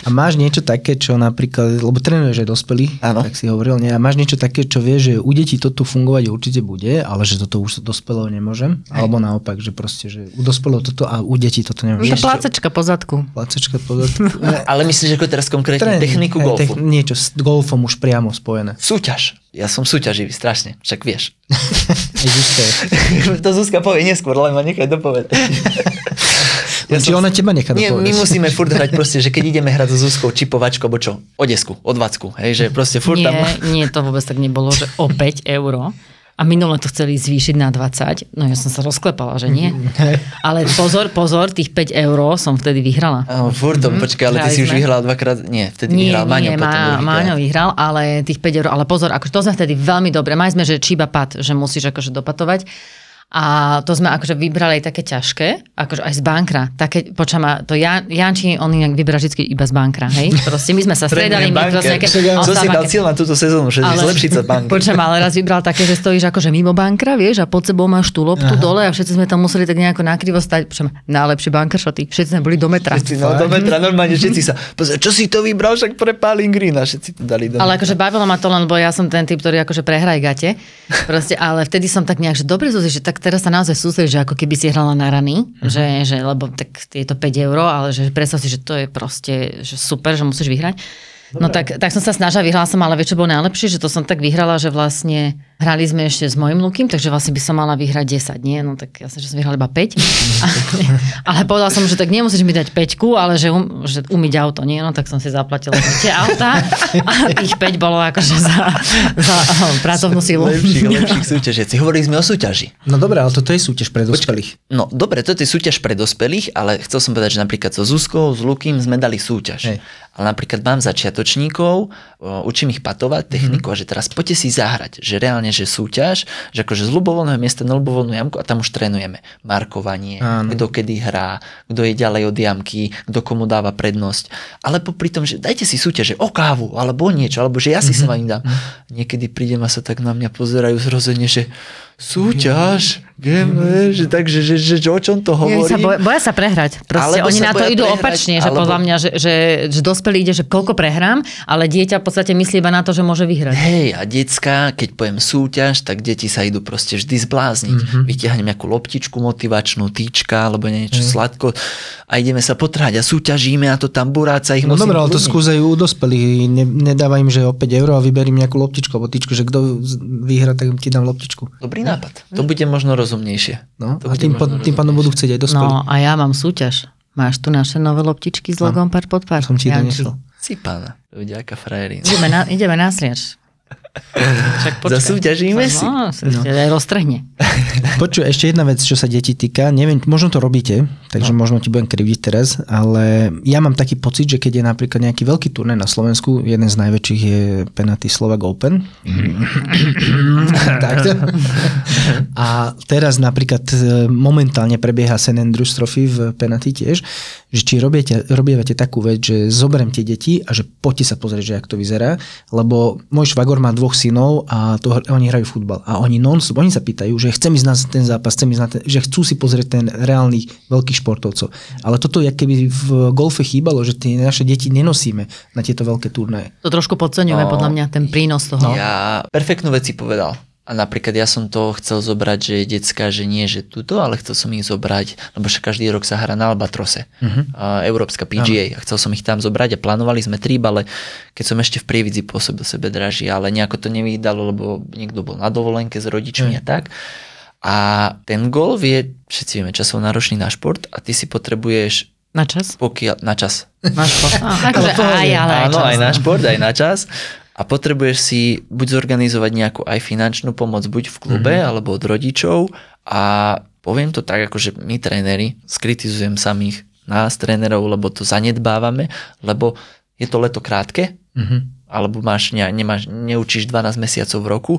A máš niečo také, čo napríklad, lebo trénuješ aj dospelí, tak si hovoril, nie? a máš niečo také, čo vie, že u detí to tu fungovať určite bude, ale že toto už dospelého nemôžem, Hej. alebo naopak, že proste, že u dospelého toto a u detí toto nemôžem. To plácačka po zadku. Plácačka po zadku. ale myslíš, že ako teraz konkrétne Tréning, techniku golfu? Techn- niečo s golfom už priamo spojené. Súťaž. Ja som súťaživý, strašne, však vieš. To Zuzka povie neskôr, len ma nechaj dopovedať. Ja či som... ona teba nechá Nie, my musíme furt hrať proste, že keď ideme hrať so Zuzkou čipovačko, alebo čo, o desku, o dvacku, hej, že proste furt nie, tam... Nie, to vôbec tak nebolo, že o 5 eur a minule to chceli zvýšiť na 20, no ja som sa rozklepala, že nie. Ale pozor, pozor, tých 5 eur som vtedy vyhrala. Oh, furt to, mm, počkaj, ale ty si už vyhrala dvakrát, nie, vtedy nie, vyhral Maňo. Nie, Má, Maňo vyhral, ale tých 5 eur, ale pozor, akože to sme vtedy veľmi dobre, mali sme, že čiba pad, že musíš akože dopatovať a to sme akože vybrali také ťažké, akože aj z bankra. Také, počama, to Jan, Janči, on inak vyberá vždy iba z bankra, hej? Proste my sme sa stredali, my proste nejaké... Čo si dal cieľ na túto sezónu, že ale, zlepšiť sa bank. Počam, ale raz vybral také, že stojíš akože mimo bankra, vieš, a pod sebou máš tú loptu Aha. dole a všetci sme tam museli tak nejako nakrivo stať. Počam, najlepšie bankršoty, všetci sme boli do metra. Všetci, no, do metra, normálne všetci sa, pozri, čo si to vybral, však prepálim green a všetci to dali do Ale akože bavilo ma to len, lebo ja som ten typ, ktorý akože prehraj gate. Proste, ale vtedy som tak nejak, že dobre, že tak teraz sa naozaj predstaviť, že ako keby si hrala na rany, uh-huh. že, že, lebo tak je to 5 eur, ale že predstav si, že to je proste že super, že musíš vyhrať. No Dobre. No tak, tak som sa snažila, vyhrala som, ale vieš, čo bolo najlepšie, že to som tak vyhrala, že vlastne hrali sme ešte s mojim Lukým, takže vlastne by som mala vyhrať 10, nie? No tak že som vyhrala iba 5. ale povedala som, že tak nemusíš mi dať 5, ale že, um, že umyť auto, nie? No tak som si zaplatila tie auta a tých 5 bolo akože za, za pracovnú silu. Lepších, lepších súťažiacich. Hovorili sme o súťaži. No dobre, ale toto je súťaž pre dospelých. No dobre, toto je súťaž pre dospelých, ale chcel som povedať, že napríklad so Zuzkou, s Lukým sme dali súťaž. Hej ale napríklad mám začiatočníkov, učím ich patovať techniku mm-hmm. a že teraz poďte si zahrať, že reálne, že súťaž, že akože z ľubovoľného miesta na ľubovoľnú jamku a tam už trénujeme markovanie, Áno. kto kedy hrá, kto je ďalej od jamky, kto komu dáva prednosť. Ale popri tom, že dajte si súťaže o kávu, alebo niečo, alebo že ja si mm-hmm. sa vám dám. Mm-hmm. Niekedy prídem a sa tak na mňa pozerajú zrozene, že súťaž, Game, že takže, že, že, že, o čom to hovorí? Sa boja, boja sa prehrať. Proste oni na to idú prehrať, opačne, že alebo... podľa mňa, že, že, že dospelý ide, že koľko prehrám, ale dieťa v podstate myslí iba na to, že môže vyhrať. Hej, a decka, keď poviem súťaž, tak deti sa idú proste vždy zblázniť. Mm-hmm. Vytiahnem nejakú loptičku motivačnú, týčka, alebo niečo mm. sladko a ideme sa potrhať a súťažíme a to tam buráca ich No dobre, ale to skúsajú u dospelých. Ne, nedávaj im, že o 5 eur a vyberím nejakú loptičku alebo týčku, že kto vyhra, tak ti dám loptičku. Dobrý nápad. To bude možno rozumnejšie. No, to a tým, po, tým pádom budú chcieť aj dospelí. No a ja mám súťaž. Máš tu naše nové loptičky s logom pár pod pár? Som ti donesol. Si pána. Vďaka frajerina. Ideme na, ideme na sliač. Však Zasúťažíme si. No, no. aj roztrhne. Počuj, ešte jedna vec, čo sa deti týka. Neviem, možno to robíte, takže no. možno ti budem krivdiť teraz, ale ja mám taký pocit, že keď je napríklad nejaký veľký turnaj na Slovensku, jeden z najväčších je Penalty Slovak Open. Takto. A teraz napríklad e, momentálne prebieha St. Andrews Trophy v Penalty tiež, že či robíte, robívate takú vec, že zoberiem tie deti a že poďte sa pozrieť, že jak to vyzerá, lebo môj švagor má dvoch synov a to, oni hrajú futbal. A oni non oni sa pýtajú, že chcem ísť na ten zápas, chcem ísť na ten, že chcú si pozrieť ten reálny veľkých športovcov. Ale toto, jak keby v golfe chýbalo, že tie naše deti nenosíme na tieto veľké turnaje. To trošku podceňujeme no, podľa mňa, ten prínos toho. Ja perfektnú vec si povedal. A napríklad ja som to chcel zobrať, že detská, že nie, že tuto, ale chcel som ich zobrať, lebo však každý rok sa hrá na Albatrose, uh-huh. a Európska PGA. A chcel som ich tam zobrať a plánovali sme trip, ale keď som ešte v Prievidzi pôsobil sebe draží, ale nejako to nevydalo, lebo niekto bol na dovolenke s rodičmi uh-huh. a tak. A ten golf je, všetci vieme, časov náročný na šport a ty si potrebuješ na čas? Pokiaľ, na čas. Na šport. akože aj, ale aj Áno, čas. aj na no. šport, aj na čas a potrebuješ si buď zorganizovať nejakú aj finančnú pomoc buď v klube mm-hmm. alebo od rodičov a poviem to tak, ako že my tréneri skritizujem samých nás trénerov, lebo to zanedbávame, lebo je to leto krátke, mm-hmm. alebo máš, ne, nemáš, neučíš 12 mesiacov v roku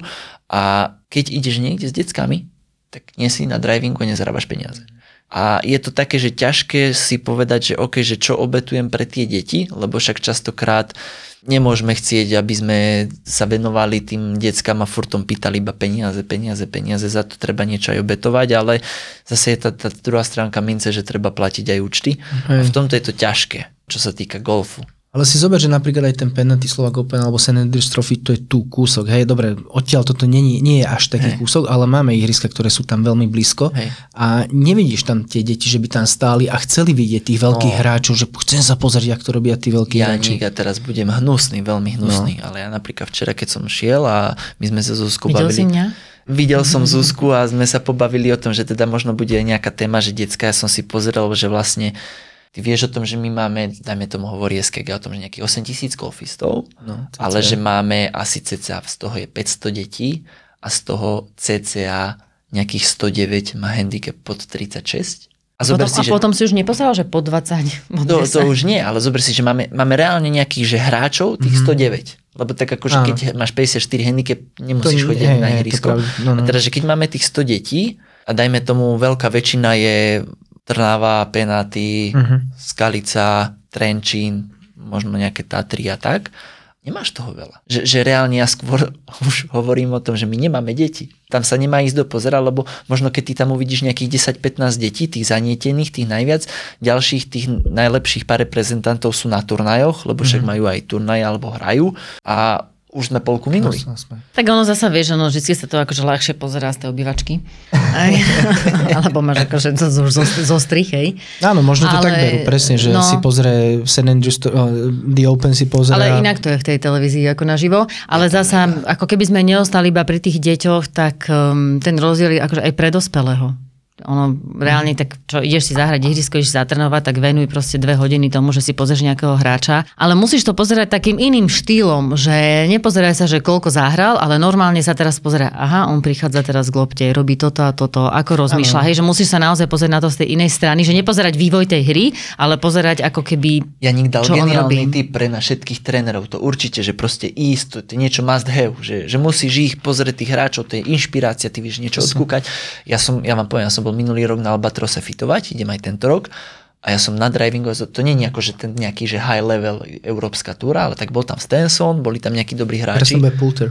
a keď ideš niekde s deckami, tak nie si na drivingu a nezarábaš peniaze. A je to také, že ťažké si povedať, že OK, že čo obetujem pre tie deti, lebo však častokrát nemôžeme chcieť, aby sme sa venovali tým deckám a furtom pýtali iba peniaze, peniaze, peniaze, za to treba niečo aj obetovať, ale zase je tá, tá druhá stránka mince, že treba platiť aj účty. Hej. A v tomto je to ťažké, čo sa týka golfu. Ale si zober, že napríklad aj ten penalty Slovak Open alebo. Andrews Trophy, to je tu kúsok. Hej, dobre, odtiaľ toto nie, nie je až taký hej. kúsok, ale máme ihriska, ktoré sú tam veľmi blízko hej. a nevidíš tam tie deti, že by tam stáli a chceli vidieť tých veľkých no. hráčov, že chcem sa pozrieť, ako to robia tí veľkí ja hráči. Ja teraz budem hnusný, veľmi hnusný, no. ale ja napríklad včera, keď som šiel a my sme sa Zuzku Videl bavili. Si mňa? Videl som Zuzku a sme sa pobavili o tom, že teda možno bude nejaká téma, že detská, ja som si pozeral, že vlastne Ty vieš o tom, že my máme, dajme tomu hovorí SKG o tom, že nejakých 8 tisíc golfistov, no, ale že máme asi cca, z toho je 500 detí a z toho cca nejakých 109 má handicap pod 36. A, potom, si, a že... potom si už neposlal, že po 20. To, to už nie, ale zober si, že máme, máme reálne nejakých že hráčov, tých mm-hmm. 109. Lebo tak akože keď máš 54 handicap, nemusíš chodiť nie, na ihrisko. No, no. A teraz, že keď máme tých 100 detí, a dajme tomu veľká väčšina je Trnava, Penaty, uh-huh. Skalica, Trenčín, možno nejaké Tatry a tak, nemáš toho veľa. Že, že reálne ja skôr už hovorím o tom, že my nemáme deti. Tam sa nemá ísť do pozera, lebo možno keď ty tam uvidíš nejakých 10-15 detí, tých zanietených, tých najviac, ďalších tých najlepších pár reprezentantov sú na turnajoch, lebo však mm-hmm. majú aj turnaj alebo hrajú a už sme polku minuli. Tak ono zasa vieš, ono vždy sa to akože ľahšie pozerá z tej obývačky. Alebo máš akože to zo, zo, zo strich, hej. Áno, možno to Ale, tak berú, presne, že no, si pozrie St. Andrews, uh, The Open si pozrie. Ale inak to je v tej televízii ako naživo. Ale zasa, ako keby sme neostali iba pri tých deťoch, tak um, ten rozdiel je akože aj pre dospelého ono reálne tak, čo ideš si zahrať ihrisko, ideš zatrenovať, tak venuj proste dve hodiny tomu, že si pozrieš nejakého hráča. Ale musíš to pozerať takým iným štýlom, že nepozeraj sa, že koľko zahral, ale normálne sa teraz pozerá, aha, on prichádza teraz k lopte, robí toto a toto, ako rozmýšľa. Hej, že musíš sa naozaj pozrieť na to z tej inej strany, že nepozerať vývoj tej hry, ale pozerať ako keby. Ja dal čo geniálny typ pre na všetkých trénerov, to určite, že proste ísť, to je niečo must have, že, že musíš ich pozrieť tých hráčov, to je inšpirácia, ty vieš niečo odkúkať. Ja som, ja vám poviem, ja som bol minulý rok na Albatrose fitovať, idem aj tento rok. A ja som na drivingu, to nie je ako, že ten nejaký že high level európska túra, ale tak bol tam Stenson, boli tam nejakí dobrí hráči. Teraz tam bude Poulter.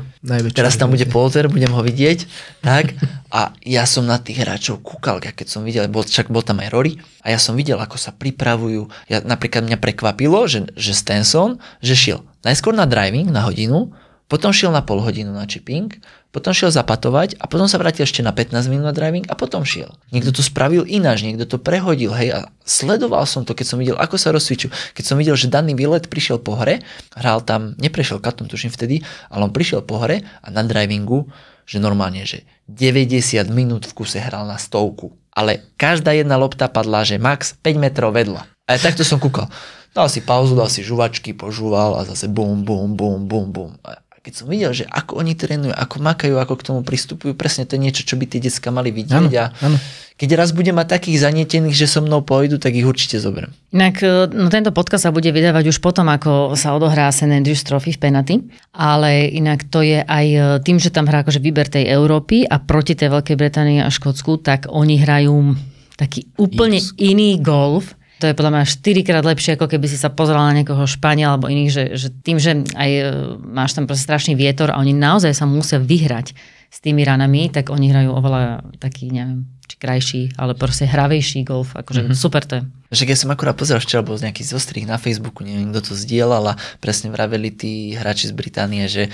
Teraz tam bude Poulter, budem ho vidieť. tak. A ja som na tých hráčov kúkal, keď som videl, bol, však bol tam aj Rory, a ja som videl, ako sa pripravujú. Ja, napríklad mňa prekvapilo, že, že Stenson, že šiel najskôr na driving na hodinu, potom šiel na pol hodinu na chipping, potom šiel zapatovať a potom sa vrátil ešte na 15 minút na driving a potom šiel. Niekto to spravil ináč, niekto to prehodil, hej, a sledoval som to, keď som videl, ako sa rozsvičujú. Keď som videl, že daný výlet prišiel po hre, hral tam, neprešiel katom, tuším vtedy, ale on prišiel po hre a na drivingu, že normálne, že 90 minút v kuse hral na stovku. Ale každá jedna lopta padla, že max 5 metrov vedľa. A takto som kúkal. Dal si pauzu, dal si žuvačky, požúval a zase bum, bum, bum, bum, bum. A keď som videl, že ako oni trénujú, ako makajú, ako k tomu pristupujú, presne to je niečo, čo by tie decka mali vidieť. Áno, a áno. keď raz budem mať takých zanietených, že so mnou pôjdu, tak ich určite zoberiem. Inak e, no, tento podcast sa bude vydávať už potom, ako sa odohrá St. Andrews Trophy v Penaty, ale inak to je aj e, tým, že tam hrá akože výber tej Európy a proti tej Veľkej Británii a Škótsku, tak oni hrajú taký úplne Yes. iný golf. To je podľa mňa 4 krát lepšie, ako keby si sa pozrela na niekoho Španiela alebo iných, že, že tým, že aj e, máš tam proste strašný vietor a oni naozaj sa musia vyhrať s tými ranami, tak oni hrajú oveľa taký, neviem, či krajší, ale proste hravejší golf. Akože mm-hmm. super to je. Však ja som akurát pozeral včera, bol nejaký zostrých na Facebooku, neviem, kto to zdieľal a presne vraveli tí hráči z Británie, že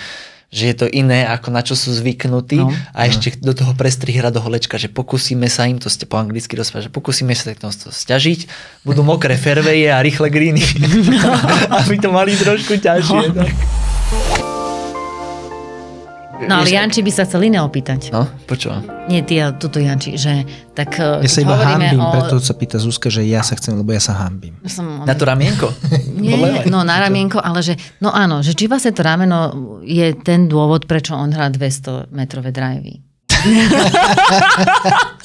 že je to iné, ako na čo sú zvyknutí No. a ešte do toho prestrih hra do holečka, že pokúsime sa im, to ste po anglicky rozprávať, že pokúsime sa to stiažiť, budú mokré fairwaye a rýchle greeny, aby to mali trošku ťažšie. No. tak. No ale Janči by sa chcel iné opýtať. No, počúvam. Nie, ty, ale tuto Janči, že tak e, Ja sa iba hambím, o... preto sa pýta Zuzka, že ja sa chcem, lebo ja sa hambím. Som, Na to ramienko? Nie, no na ramienko, ale že, no áno, že či vlastne to rameno je ten dôvod, prečo on hrá 200 metrové drivey.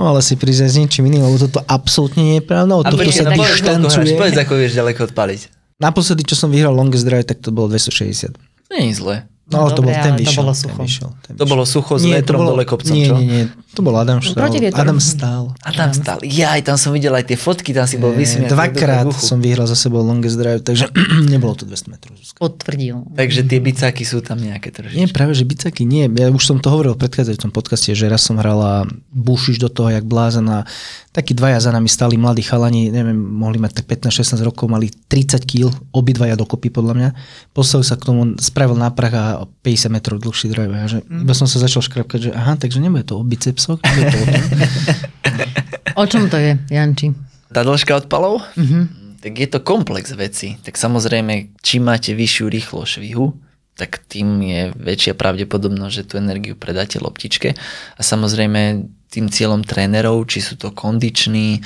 No ale si priznaj s ničím iným, lebo toto absolútne nie je pravda. Od tohto sa dištancuje. povedz, ako vieš ďaleko odpaliť. Naposledy, čo som vyhral longest drive, tak to bolo 260. Nie je zle. No, ale to bol Dobre, ten ale to vyšiel. bolo ten sucho. vyšiel, ten To bolo sucho s Nie, to vetrom bolo- dole kopcom, nie, čo? Nie, nie, to bol Adam Štál. vietru. Adam stál. A tam stál. Ja aj tam som videl aj tie fotky, tam si bol vysmiatý. Dvakrát som vyhral za sebou longest drive, takže nebolo to 200 metrov. Potvrdil. Takže tie bicáky sú tam nejaké Nie, trošičky. práve, že bicaky nie. Ja už som to hovoril v predchádzajúcom podcaste, že raz som hrala bušiš do toho, jak blázen a takí dvaja za nami stali mladí chalani, neviem, mohli mať tak 15-16 rokov, mali 30 kg, obidvaja dokopy podľa mňa. Postavil sa k tomu, spravil náprah a 50 metrov dlhší drive. A že iba som sa začal škrapkať, že aha, takže nebude to o bicepsoch, to o čom to je, Janči? Tá dĺžka odpalov? Mm-hmm. Tak je to komplex veci. Tak samozrejme, čím máte vyššiu rýchlosť švihu, tak tým je väčšia pravdepodobnosť, že tú energiu predáte loptičke. A samozrejme, tým cieľom trénerov, či sú to kondiční,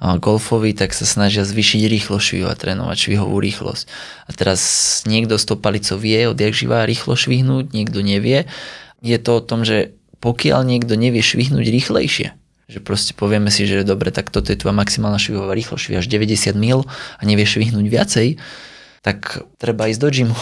a golfoví, tak sa snažia zvýšiť rýchlosť švihu a trénovať švihovú rýchlosť. A teraz niekto s tou palicou vie, odjak živá rýchlo švihnúť, niekto nevie. Je to o tom, že pokiaľ niekto nevie švihnúť rýchlejšie, že proste povieme si, že dobre, tak toto je tvoja maximálna švihová rýchlosť, švihaš 90 mil a nevieš švihnúť viacej, tak treba ísť do gymu.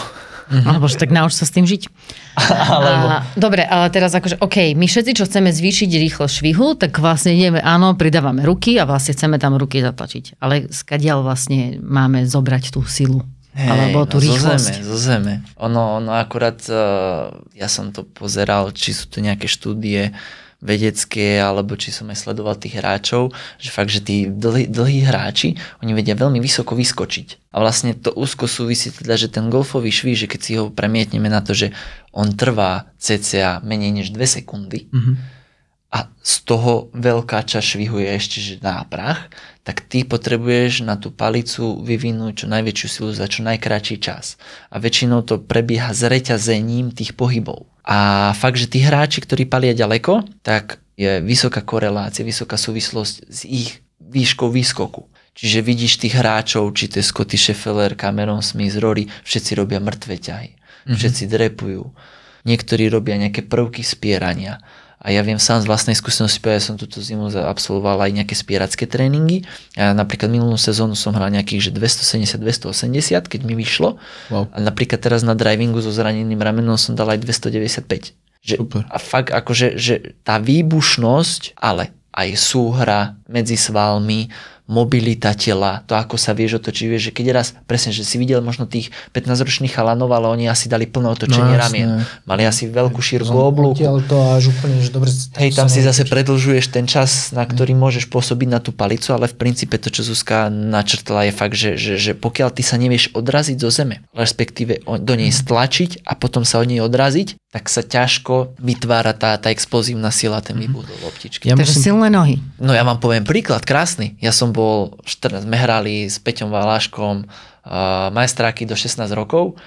Alebo že tak nauč sa s tým žiť. Alebo... A, dobre, ale teraz akože, OK, my všetci, čo chceme zvýšiť rýchlosť švihu, tak vlastne ideme, áno, pridávame ruky a vlastne chceme tam ruky zatlačiť. Ale skadiaľ vlastne máme zobrať tú silu. Alebo tú no, rýchlosť. Zo zeme, zo zeme. Ono, ono akurát, uh, ja som to pozeral, či sú to nejaké štúdie vedecké, alebo či som aj sledoval tých hráčov, že fakt, že tí dlhí, dlhí hráči, oni vedia veľmi vysoko vyskočiť. A vlastne to úzko súvisí teda, že ten golfový švih, že keď si ho premietneme na to, že on trvá cca menej než 2 sekundy, Mhm. a z toho veľká časť švihu je ešte že náprah, tak ty potrebuješ na tú palicu vyvinúť čo najväčšiu silu za čo najkračší čas. A väčšinou to prebieha s reťazením tých pohybov. A fakt, že tí hráči, ktorí palia ďaleko, tak je vysoká korelácia, vysoká súvislosť s ich výškou výskoku. Čiže vidíš tých hráčov, či to je Scotty Scheffler, Cameron Smith, Rory, všetci robia mŕtve ťahy. Všetci drepujú. Niektorí robia nejaké prvky spierania. A ja viem sám z vlastnej skúsenosti, ja som túto zimu absolvoval aj nejaké spieracké tréningy. Ja napríklad minulú sezónu som hral nejakých že 270-280, keď mi vyšlo. Wow. A napríklad teraz na drivingu so zraneným ramenom som dal aj 295. Že, Super. a fakt akože, že tá výbušnosť, ale aj súhra medzi svalmi, mobilita tela, to ako sa vieš otočiť, vieš, že keď raz, presne, že si videl možno tých 15-ročných chalanov, ale oni asi dali plné otočenie No, ramien. Mali asi veľkú šírku oblúku. To až úplne, že dobre... Hej, tam si zase predlžuješ ten čas, na ktorý môžeš pôsobiť na tú palicu, ale v princípe to, čo Zuzka načrtla, je fakt, že, že, že pokiaľ ty sa nevieš odraziť zo zeme, respektíve do nej stlačiť a potom sa od nej odraziť, tak sa ťažko vytvára tá, tá explozívna sila, ten výbuch do loptičky. Ja Takže musím, silné nohy. No ja vám poviem príklad, krásny. Ja som bol, 14, sme hrali s Peťom Valáškom uh, majstráky do 16 rokov.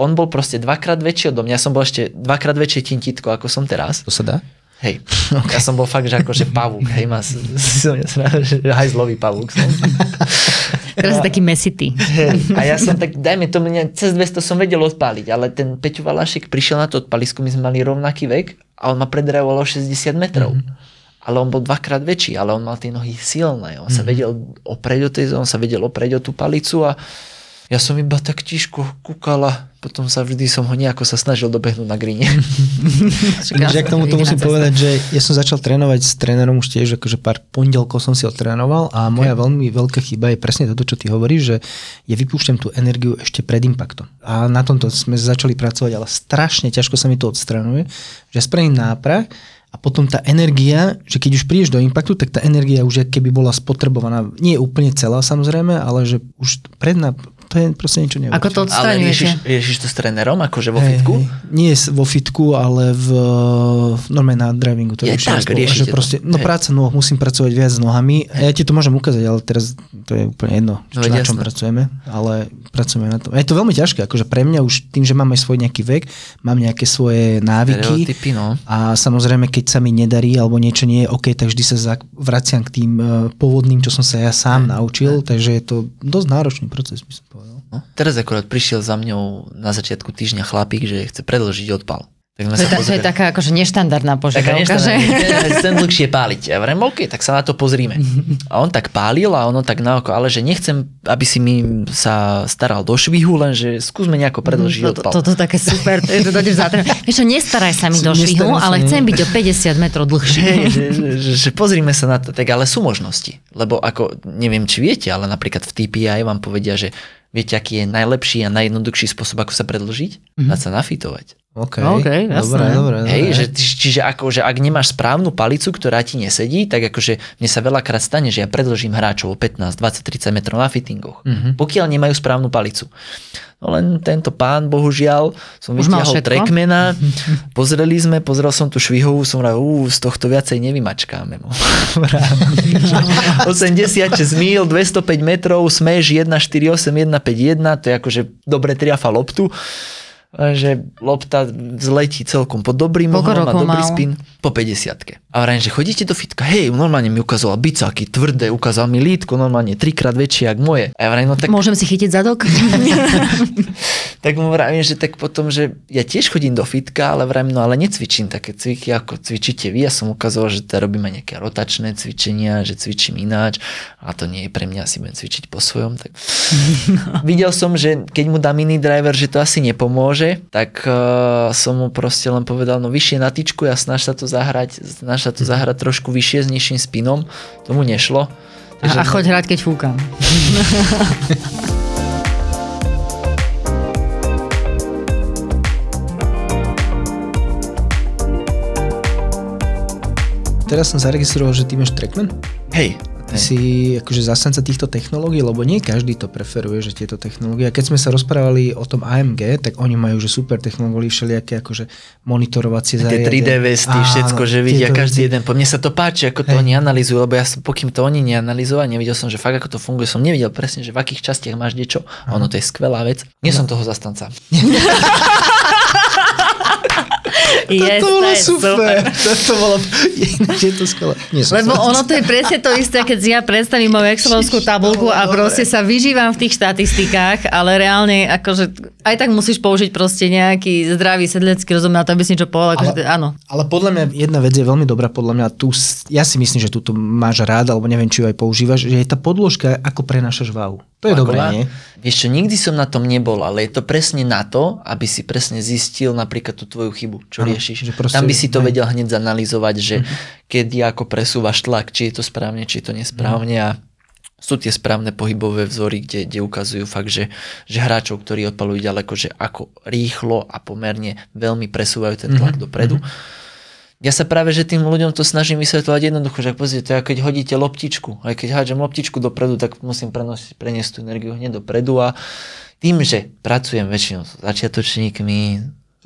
On bol proste dvakrát väčší odo mňa. Ja som bol ešte dvakrát väčšie tintítko, ako som teraz. to sa dá? Hej, okay. ja som bol fakt, že akože pavúk, hej, ma, som ja sa- že hajzlový pavúk som. Teraz si taký mesitý. A ja som tak, dajme to mňa, cez 200 som vedel odpáliť, ale ten Peťo Valašek prišiel na to odpalisku, my sme mali rovnaký vek a on ma predrajoval o 60 metrov. Mm-hmm. Ale on bol dvakrát väčší, ale on mal tie nohy silné. On mm-hmm. sa vedel opreť o tej, on sa vedel opreť o tú palicu a ja som iba tak tiško kúkala, potom sa vždy som ho nejako sa snažil dobehnúť na gríne. Ináč ja k tomu to musím povedať, že ja som začal trénovať s trénerom už tiež, akože pár pondelkov som si odtrénoval a moja veľmi veľká chyba je presne toto, čo ty hovoríš, že ja vypúšťam tú energiu ešte pred impaktom. A na tomto sme začali pracovať, ale strašne ťažko sa mi to odstranuje, že spravím náprah a potom tá energia, že keď už prídeš do impaktu, tak tá energia už keby bola spotrebovaná, nie je úplne celá samozrejme, ale že už pred, to je proste niečo neuveriteľné. Ako to Ale odstraňujete? riešiš, riešiš to s trénerom, akože vo Hej, fitku? Nie vo fitku, ale v, v normálne na drivingu. To Je tak, spolu. Že to. proste, no Hej. práca noh, musím pracovať viac s nohami. A ja ti to môžem ukázať, ale teraz to je úplne jedno, No, čo, na čom pracujeme. Ale pracujeme na tom. A je to veľmi ťažké, akože pre mňa už tým, že mám aj svoj nejaký vek, mám nejaké svoje návyky. Stereotypy, no. A samozrejme, keď sa mi nedarí alebo niečo nie je OK, tak vždy sa vraciam k tým uh, pôvodným, čo som sa ja sám naučil, takže je to dosť náročný proces, povedal. No, teraz akorát prišiel za mňou na začiatku týždňa chlapík, že chce predložiť odpal. Tak To je, ta, to je taká akože neštandardná požiadavka, že? chcem dlhšie páliť. Ja vrem, OK, tak sa na to pozrime. A on tak pálil a ono tak na oko, ale že nechcem, aby si mi sa staral do švihu, lenže skúsme nejako predlžiť Toto odpal. to, to, také super, to je to za Vieš čo, nestaraj sa mi do švihu, ale chcem byť o 50 metrov dlhší. Hej, že, že, že pozrime sa na to, tak ale sú možnosti. Lebo ako, neviem, či viete, ale napríklad v TPI vám povedia, že viete, aký je najlepší a najjednoduchší spôsob, ako sa predlžiť? Mm-hmm. Dať sa nafitovať. OK, OK, dobre, jasné. dobre, dobre. Hej, že, čiže ako, že ak nemáš správnu palicu, ktorá ti nesedí, tak akože mne sa veľakrát stane, že ja predlžím hráčov o 15, 20, 30 metrov na fittingoch, mm-hmm. pokiaľ nemajú správnu palicu. No len tento pán, bohužiaľ, som Už vytiahol trackmana, pozreli sme, pozrel som tú švihovú, som hovoril, ú, z tohto viacej nevymačkáme. No. 86 mil, 205 metrov, smeš 148, 151, to je akože dobre triafa loptu. Že lopta zletí celkom pod dobrým rokov dobrý mal? spin. Po 50 A vrajím, že chodíte do fitka, hej, normálne mi ukazoval bicáky, tvrdé, ukázal mi lítko, normálne trikrát väčšie, jak moje. A ja vrajím, no tak Môžem si chytiť zadok? tak mu vravím, že tak potom, že ja tiež chodím do fitka, ale vravím, no ale necvičím také cviky, ako cvičíte vy. Ja som ukazoval, že teda robíme nejaké rotačné cvičenia, že cvičím ináč a to nie je pre mňa, asi budem cvičiť po svojom. Tak... Videl som, že keď mu dá mini driver, že to asi nepomôže, tak uh, som mu proste len povedal, no vyššie na tyčku a snaž sa to zahrať, snaž sa to zahrať trošku vyššie s nižším spinom. Tomu nešlo. A, a choď hrať, keď fúkam. Teraz som zaregistroval, že ty máš Trackman. Hej, Si akože zastanca týchto technológií, lebo nie každý to preferuje, že tieto technológie. A keď sme sa rozprávali o tom AMG, tak oni majú že super technológie, všelijaké akože monitorovacie Tie zariadenia. 3D vesty, všetko, že vidia každý veci. jeden. Po mne sa to páči, ako to Hej. oni analizujú, lebo ja som, pokým to oni neanalizovali, nevidel som, že fakt ako to funguje, som nevidel presne, že v akých častiach máš niečo. Ono to je skvelá vec. Nie som toho zastanca. Yes, Toto bolo to je super. Toto bolo, je to skvelé. Nie Lebo zastanca. ono to je presne to isté, keď ja predstavím moju Excelovskú tabulku a proste sa vyžívam v tých štatistikách, ale reálne akože aj tak musíš použiť proste nejaký zdravý sedlecký rozum na to, aby si niečo povedal. Akože, Ale- áno. Ale podľa mňa jedna vec je veľmi dobrá, podľa mňa tu, ja si myslím, že tu to máš rád, alebo neviem, či ju aj používaš, že je tá podložka, ako prenášaš váhu. To je dobré, nie? Vieš čo, nikdy som na tom nebol, ale je to presne na to, aby si presne zistil napríklad tú tvoju chybu, čo Áno, riešiš. že proste- Tam by si to vedel hneď zanalizovať, že kedy ako presúvaš tlak, či je to správne, či je to nesprávne a sú tie správne pohybové vzory, kde, kde ukazujú fakt, že, že hráčov, ktorí odpalujú ďaleko, že ako rýchlo a pomerne veľmi presúvajú ten tlak dopredu. Ja sa práve, že tým ľuďom to snažím vysvetľovať jednoducho, že pozrite, ako keď hodíte loptičku. Aj keď hádžem loptičku dopredu, tak musím prenosiť, preniesť tú energiu hneď dopredu a tým, že pracujem väčšinou s začiatočníkmi,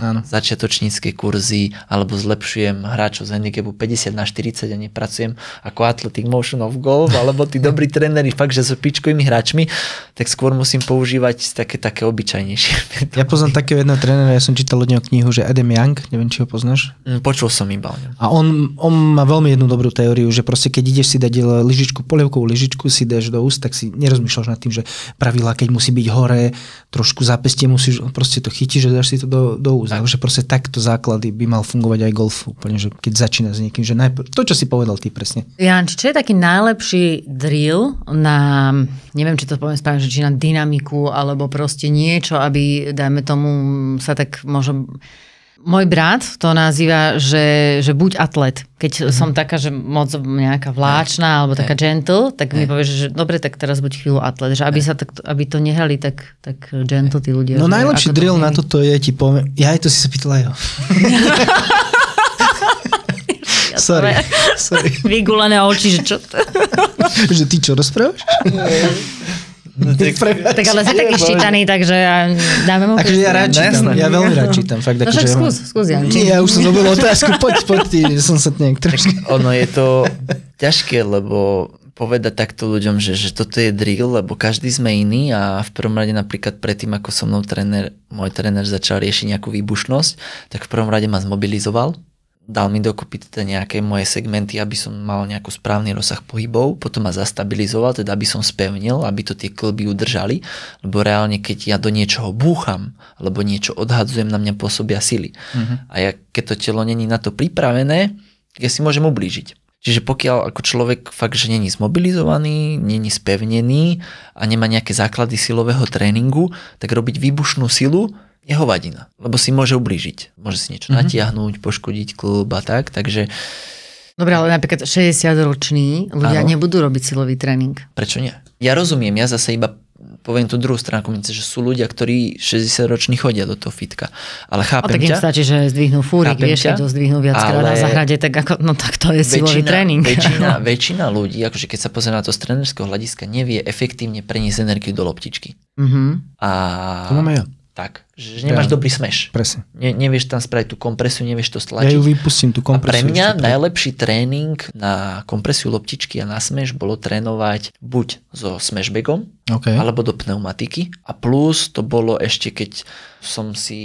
Áno. začiatočnícke kurzy, alebo zlepšujem hráčov z handicapu 50 na 40 a nepracujem ako Athletic Motion of Golf, alebo tí dobrí tréneri fakt, že so pičkovými hráčmi, tak skôr musím používať také, také obyčajnejšie. Ja poznám takého jedného trénera, ja som čítal od neho knihu, že Adam Young, neviem, či ho poznáš. Mm, Počul som iba. A on, on má veľmi jednu dobrú teóriu, že proste keď ideš si dať lyžičku, polievkovú lyžičku si dáš do úst, tak si nerozmýšľaš nad tým, že pravidla, keď musí byť hore, trošku zápestie musíš, proste to chytíš, že dáš si to do, do Ale že proste takto základy by mal fungovať aj golf úplne, že keď začína s niekým, že najprv, to, čo si povedal ty presne. Janči, čo je taký najlepší drill na, neviem, či to poviem správne, že či na dynamiku, alebo proste niečo, aby, dajme tomu, sa tak možno... Môj brat to nazýva, že, že buď atlet. Keď mm-hmm. som taká, že moc nejaká vláčna alebo taká gentle, tak mi povieš, že dobre, tak teraz buď chvíľu atlet. Že aby, sa tak, aby to nehrali tak, tak gentle tí ľudia. No najlepší to drill nie- na toto je, ti poviem, ja aj to si sa pýtala jo. sorry, sorry. Vygulené oči, že čo to... že ty čo rozprávaš? No, tak, Tak ale si taký ščítaný, takže ja- dáme mu Akože ja rád čítam, ja veľmi rád čítam. Fakt, No akože však ja mám- skús, skús, Janči. Nie, ja už som dobil otázku, poď, poď ty, že som sa nejak trošku... ono je to ťažké, lebo povedať takto ľuďom, že, že toto je drill, lebo každý sme iný a v prvom rade napríklad predtým, ako so mnou tréner, môj tréner začal riešiť nejakú výbušnosť, tak v prvom rade ma zmobilizoval, dal mi dokopy teda nejaké moje segmenty, aby som mal nejaký správny rozsah pohybov, potom ma zastabilizoval, teda aby som spevnil, aby to tie klby udržali, lebo reálne keď ja do niečoho búcham, alebo niečo odhadzujem, na mňa pôsobia sily. Uh-huh. A ja, keď to telo není na to pripravené, ja si môžem ublížiť. Čiže pokiaľ ako človek fakt, že není zmobilizovaný, není spevnený a nemá nejaké základy silového tréningu, tak robiť výbušnú silu je hovadina, lebo si môže ublížiť. Môže si niečo mm-hmm. natiahnuť, poškodiť klub a tak, takže Dobre, ale napríklad 60-roční ľudia Áno. nebudú robiť silový tréning. prečo nie? Ja rozumiem, ja zase iba poviem tú druhú stránku mince, že sú ľudia, ktorí 60 roční chodia do toho fitka. Ale A chápem tak im ťa, stačí, že zdvihnú fúrik, vieš, keď to zdvihnú viackrát na ale- zahrade, tak ako, no tak to je silový tréning. Väčšina, väčšina ľudí, akože keď sa pozrie na to z trénerského hľadiska, nevie efektívne preniesť energiu do loptičky. Mhm. A To mám ja. Tak, že, nemáš Ja. dobrý smeš. Presne. Ne, nevieš tam spraviť tú kompresiu, nevieš to Ja stlačiť. ju vypustím, tú a pre kompresiu. mňa najlepší tréning na kompresiu loptičky a na smeš bolo trénovať buď so smashbagom, OK. alebo do pneumatiky. A plus to bolo ešte, keď som si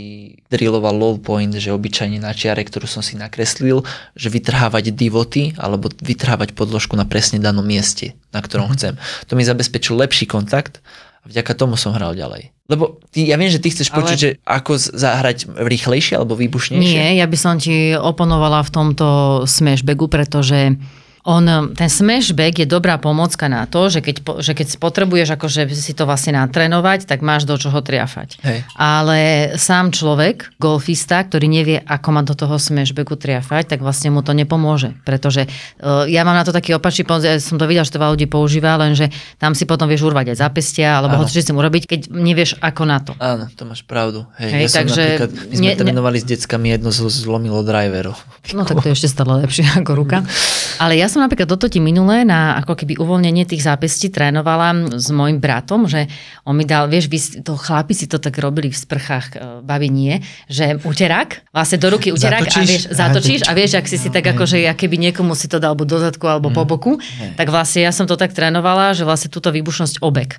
drilloval low point, že obyčajne na čiare, ktorú som si nakreslil, že vytrhávať divoty alebo vytrhávať podložku na presne danom mieste, na ktorom chcem. To mi zabezpečil lepší kontakt a vďaka tomu som hral ďalej. Lebo ty, ja viem, že ty chceš Ale- počuť, že ako zahrať rýchlejšie alebo výbušnejšie. Nie, ja by som ti oponovala v tomto smashbagu, pretože on, ten smashbag je dobrá pomocka na to, že keď, že keď potrebuješ akože si to vlastne natrénovať, tak máš do čoho triafať. Hej. Ale sám človek, golfista, ktorý nevie, ako má do toho smashbagu triafať, tak vlastne mu to nepomôže. Pretože uh, ja mám na to taký opačný ja som to videl, že to veľa ľudí používa, lenže tam si potom vieš urvať aj zápestia, alebo hoci čo s tým urobiť, keď nevieš, ako na to. Áno, to máš pravdu. Hej, Hej, ja som takže napríklad, my sme ne- ne- trénovali s deckami, jedno zlomilo driverov. No tak to je ešte stále lepšie ako ruka. Ale ja som napríklad toto ti minulé na ako keby uvoľnenie tých zápestí trénovala s môjim bratom, že on mi dal, vieš, vy, to chlapi si to tak robili v sprchách, e, babi nie, že uterák, vlastne do ruky uterák a Zatočíš? vieš, zatočíš a vieš, ak si si tak hej. ako, že ja keby niekomu si to dal buď do zadku alebo po boku, tak vlastne ja som to tak trénovala, že vlastne túto výbušnosť obek.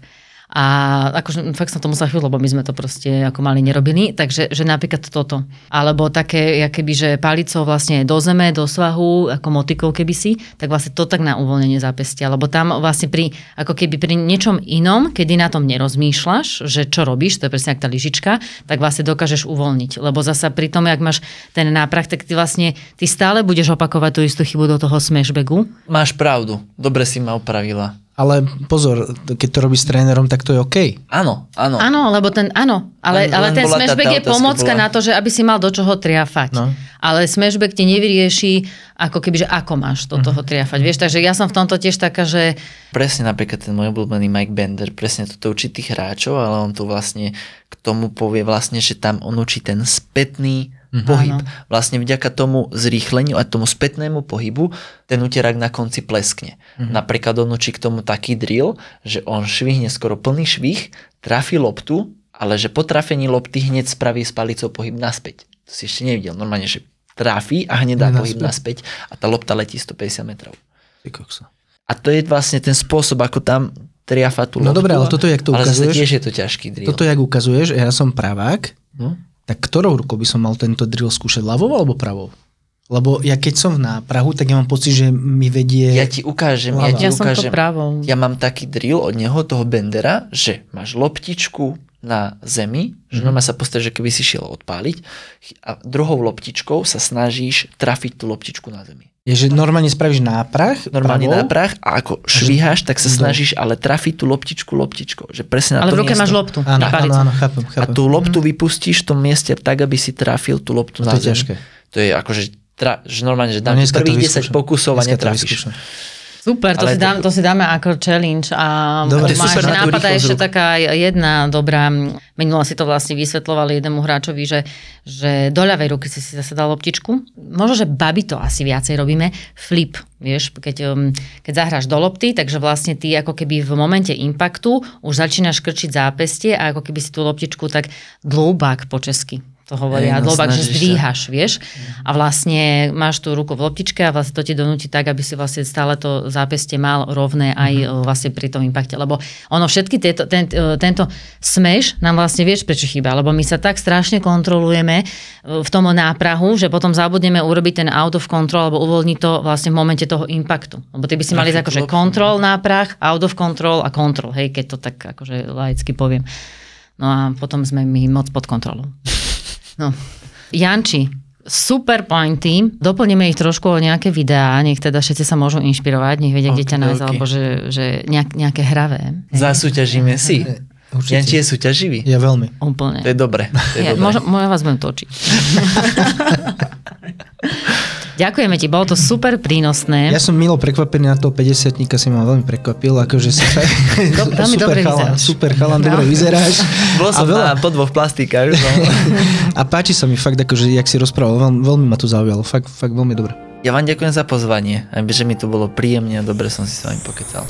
A akože fakt som to musela chvíľu, lebo my sme to proste ako mali nerobili, takže že napríklad toto. Alebo také, keby, že palicou vlastne do zeme, do svahu, ako motikou keby si, tak vlastne to tak na uvoľnenie zápestia. Lebo tam vlastne pri, ako keby pri niečom inom, kedy na tom nerozmýšľaš, že čo robíš, to je presne ako tá lyžička, tak vlastne dokážeš uvoľniť. Lebo zasa pri tom, jak máš ten náprah, tak ty vlastne, ty stále budeš opakovať tú istú chybu do toho smashbagu. Máš pravdu, dobre si ma opravila. Ale pozor, keď to robíš s trénerom, tak to je OK. Áno, áno. Áno, lebo ten, áno, ale, Len- ale len ten tá- smashback tá je pomocka bola- na to, že aby si mal do čoho triafať. No. Ale smashback ti nevyrieši, ako keby, že ako máš do Mhm. toho triafať. Vieš, takže ja som v tomto tiež taká, že Presne napríklad ten môj obľúbený Mike Bender, presne toto učí tých hráčov, ale on tu vlastne k tomu povie vlastne, že tam on učí ten spätný pohyb. Áno. Vlastne vďaka tomu zrýchleniu a tomu spätnému pohybu ten uterák na konci pleskne. Napríklad on učí k tomu taký drill, že on švihne skoro plný švih, trafi loptu, ale že po trafení lopty hneď spraví s palicou pohyb naspäť. To si ešte nevidel. Normálne, že trafí a hneď dá Naspäť. pohyb naspäť a tá lopta letí 150 metrov. A to je vlastne ten spôsob, ako tam triafa tú No dobré, ale toto, jak to ale ukazuješ- tiež je to ťažký drill. Toto, jak ukazuješ, ja som pravák, No. Tak ktorou rukou by som mal tento drill skúšať? Ľavou alebo pravou? Lebo ja keď som v náprahu, tak ja mám pocit, že mi vedie... Ja ti ukážem, ja ti Ja som to ukážem. Ja mám taký drill od neho, toho Bendera, že máš loptičku na zemi, že normálne sa postavíš, že keby si šiel odpáliť a druhou loptičkou sa snažíš trafiť tú loptičku na zemi. Je, že normálne spravíš náprah, Normálne pravou, na prach a ako švíhaš, tak sa snažíš ale trafiť tú loptičku loptičkou. Že presne na Ale v ruke miesto. máš loptu. Áno, áno, áno, chápem, A chápem. tú loptu vypustíš v tom mieste tak, aby si trafil tú loptu No na to je ťažké. To je akože, tra, že normálne, že No dám to prvých 10 vyskúšam. pokusov a netrafíš. Super, to Ale si, to- dáme, to si dáme ako challenge a Dobre. Máš super na tú nápad a rýchlosť ešte taká jedna dobrá, minule si to vlastne vysvetlovali jednému hráčovi, že, že do ľavej ruky si si zase dal loptičku. Možno, že babi to asi viacej robíme. Flip, vieš, keď, um, keď zahráš do lopty, takže vlastne ty ako keby v momente impaktu už začínaš krčiť zápestie a ako keby si tú loptičku tak dlobák po česky to hovoria, Hej, no, že zdvíhaš, vieš. A vlastne máš tú ruku v loptičke a vlastne to ti donúti tak, aby si vlastne stále to zápestie mal rovné aj Mhm. mm-hmm. vlastne pri tom impakte. Lebo ono všetky tieto, ten, e, tento smeš nám vlastne vieš, prečo chýba. Lebo my sa tak strašne kontrolujeme e, v tom náprahu, že potom zabudneme urobiť ten out of control alebo uvoľniť to vlastne v momente toho impaktu. Lebo ty by si mali akože loptu. kontrol náprah, out of control a control, hej, keď to tak akože laicky poviem. No a potom sme my moc pod kontrolou. No. Janči, super pointy. Doplníme ich trošku o nejaké videá, nech teda všetci sa môžu inšpirovať, nech vedia, kde ťa nájsť, alebo že, že nejak, nejaké hravé. Zasúťažíme si. Určite. Janči je súťaživý. Ja veľmi. Úplne. To je dobre. To je Ja, dobre. možno, možno vás budem točiť. Ďakujeme ti, bolo to super prínosné. Ja som milo prekvapený na toho 50 si ma veľmi prekvapil, akože si Do- veľmi super dobre chalan, vyzeráš. super chalan, No. dobre vyzeráš. Bol a, som veľa, na, po dvoch plastikách. No. a páči sa mi fakt, akože, jak si rozprával, veľmi, veľmi ma to zaujalo, fakt, fakt veľmi dobre. Ja vám ďakujem za pozvanie, že mi to bolo príjemne a dobre som si s vami pokecal.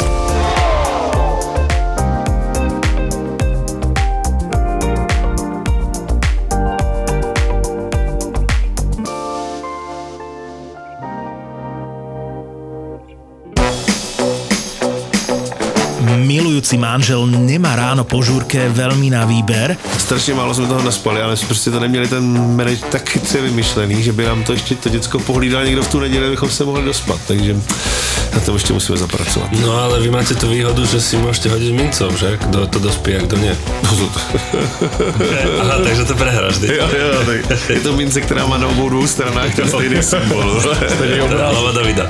Milujúci manžel nemá ráno po žúrke veľmi na výber, Strašně málo jsme toho naspali, ale prostě to neměli ten manage tak chytře vymyšlený, že by nám to ještě to děcko pohlídal někdo v tu neděli, abychom se mohli dospat, takže na tom ještě musíme zapracovat. No ale vy máte tú výhodu, že si môžete hodiť mincov, že? Kto to dospí a kto nie. Aha, takže to prehráš, ty. jo, jo, tak je to mince, která má na obou dvou stranách ten stejný symbol. Stejný. Hlava Davida.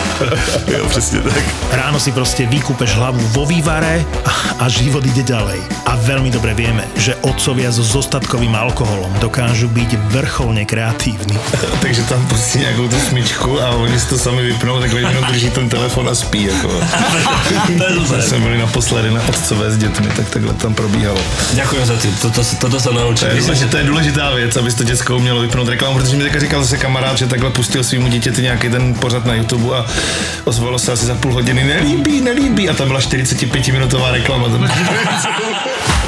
Jo, přesně tak. ráno si proste vykúpeš hlavu vo vývare a, a život ide ďalej. A veľmi dobre vieme, že otcovia so zostatkovým alkoholom dokážu byť vrcholne kreatívni. Takže tam pustí nějakou tu smyčku a oni si to sami vypnou, tak oni drží ten telefon a spí. Jako. to jsme byli naposledy na otcové s dětmi, tak takhle tam probíhalo. Ďakujem za ty, toto, toto sa To naučím. je, Myslím, že to je důležitá věc, aby to děcko umělo vypnout reklamu, protože mi teďka říkal zase kamarád, že takhle pustil svýmu dítěti nějaký ten pořad na YouTube a ozvalo se asi za půl hodiny, nelíbí, nelíbí a tam byla 45 minutová reklama.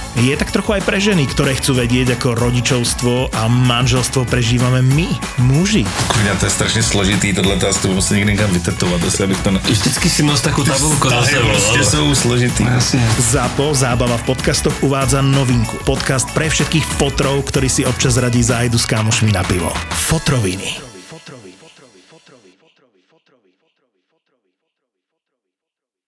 je tak trochu aj pre ženy, ktoré chcú vedieť, ako rodičovstvo a manželstvo prežívame my, muži. Kurňa, to je strašně složitý, tohle to asi musím někdy někam vytetovat, jestli abych to... Na... vždycky si nos takú tabulku za sebou. jsou složitý. ZAPO, zábava v podcastoch, uvádza novinku. Podcast pre všetkých fotrov, ktorí si občas radí zájdu s kámošmi na pivo. Fotroviny.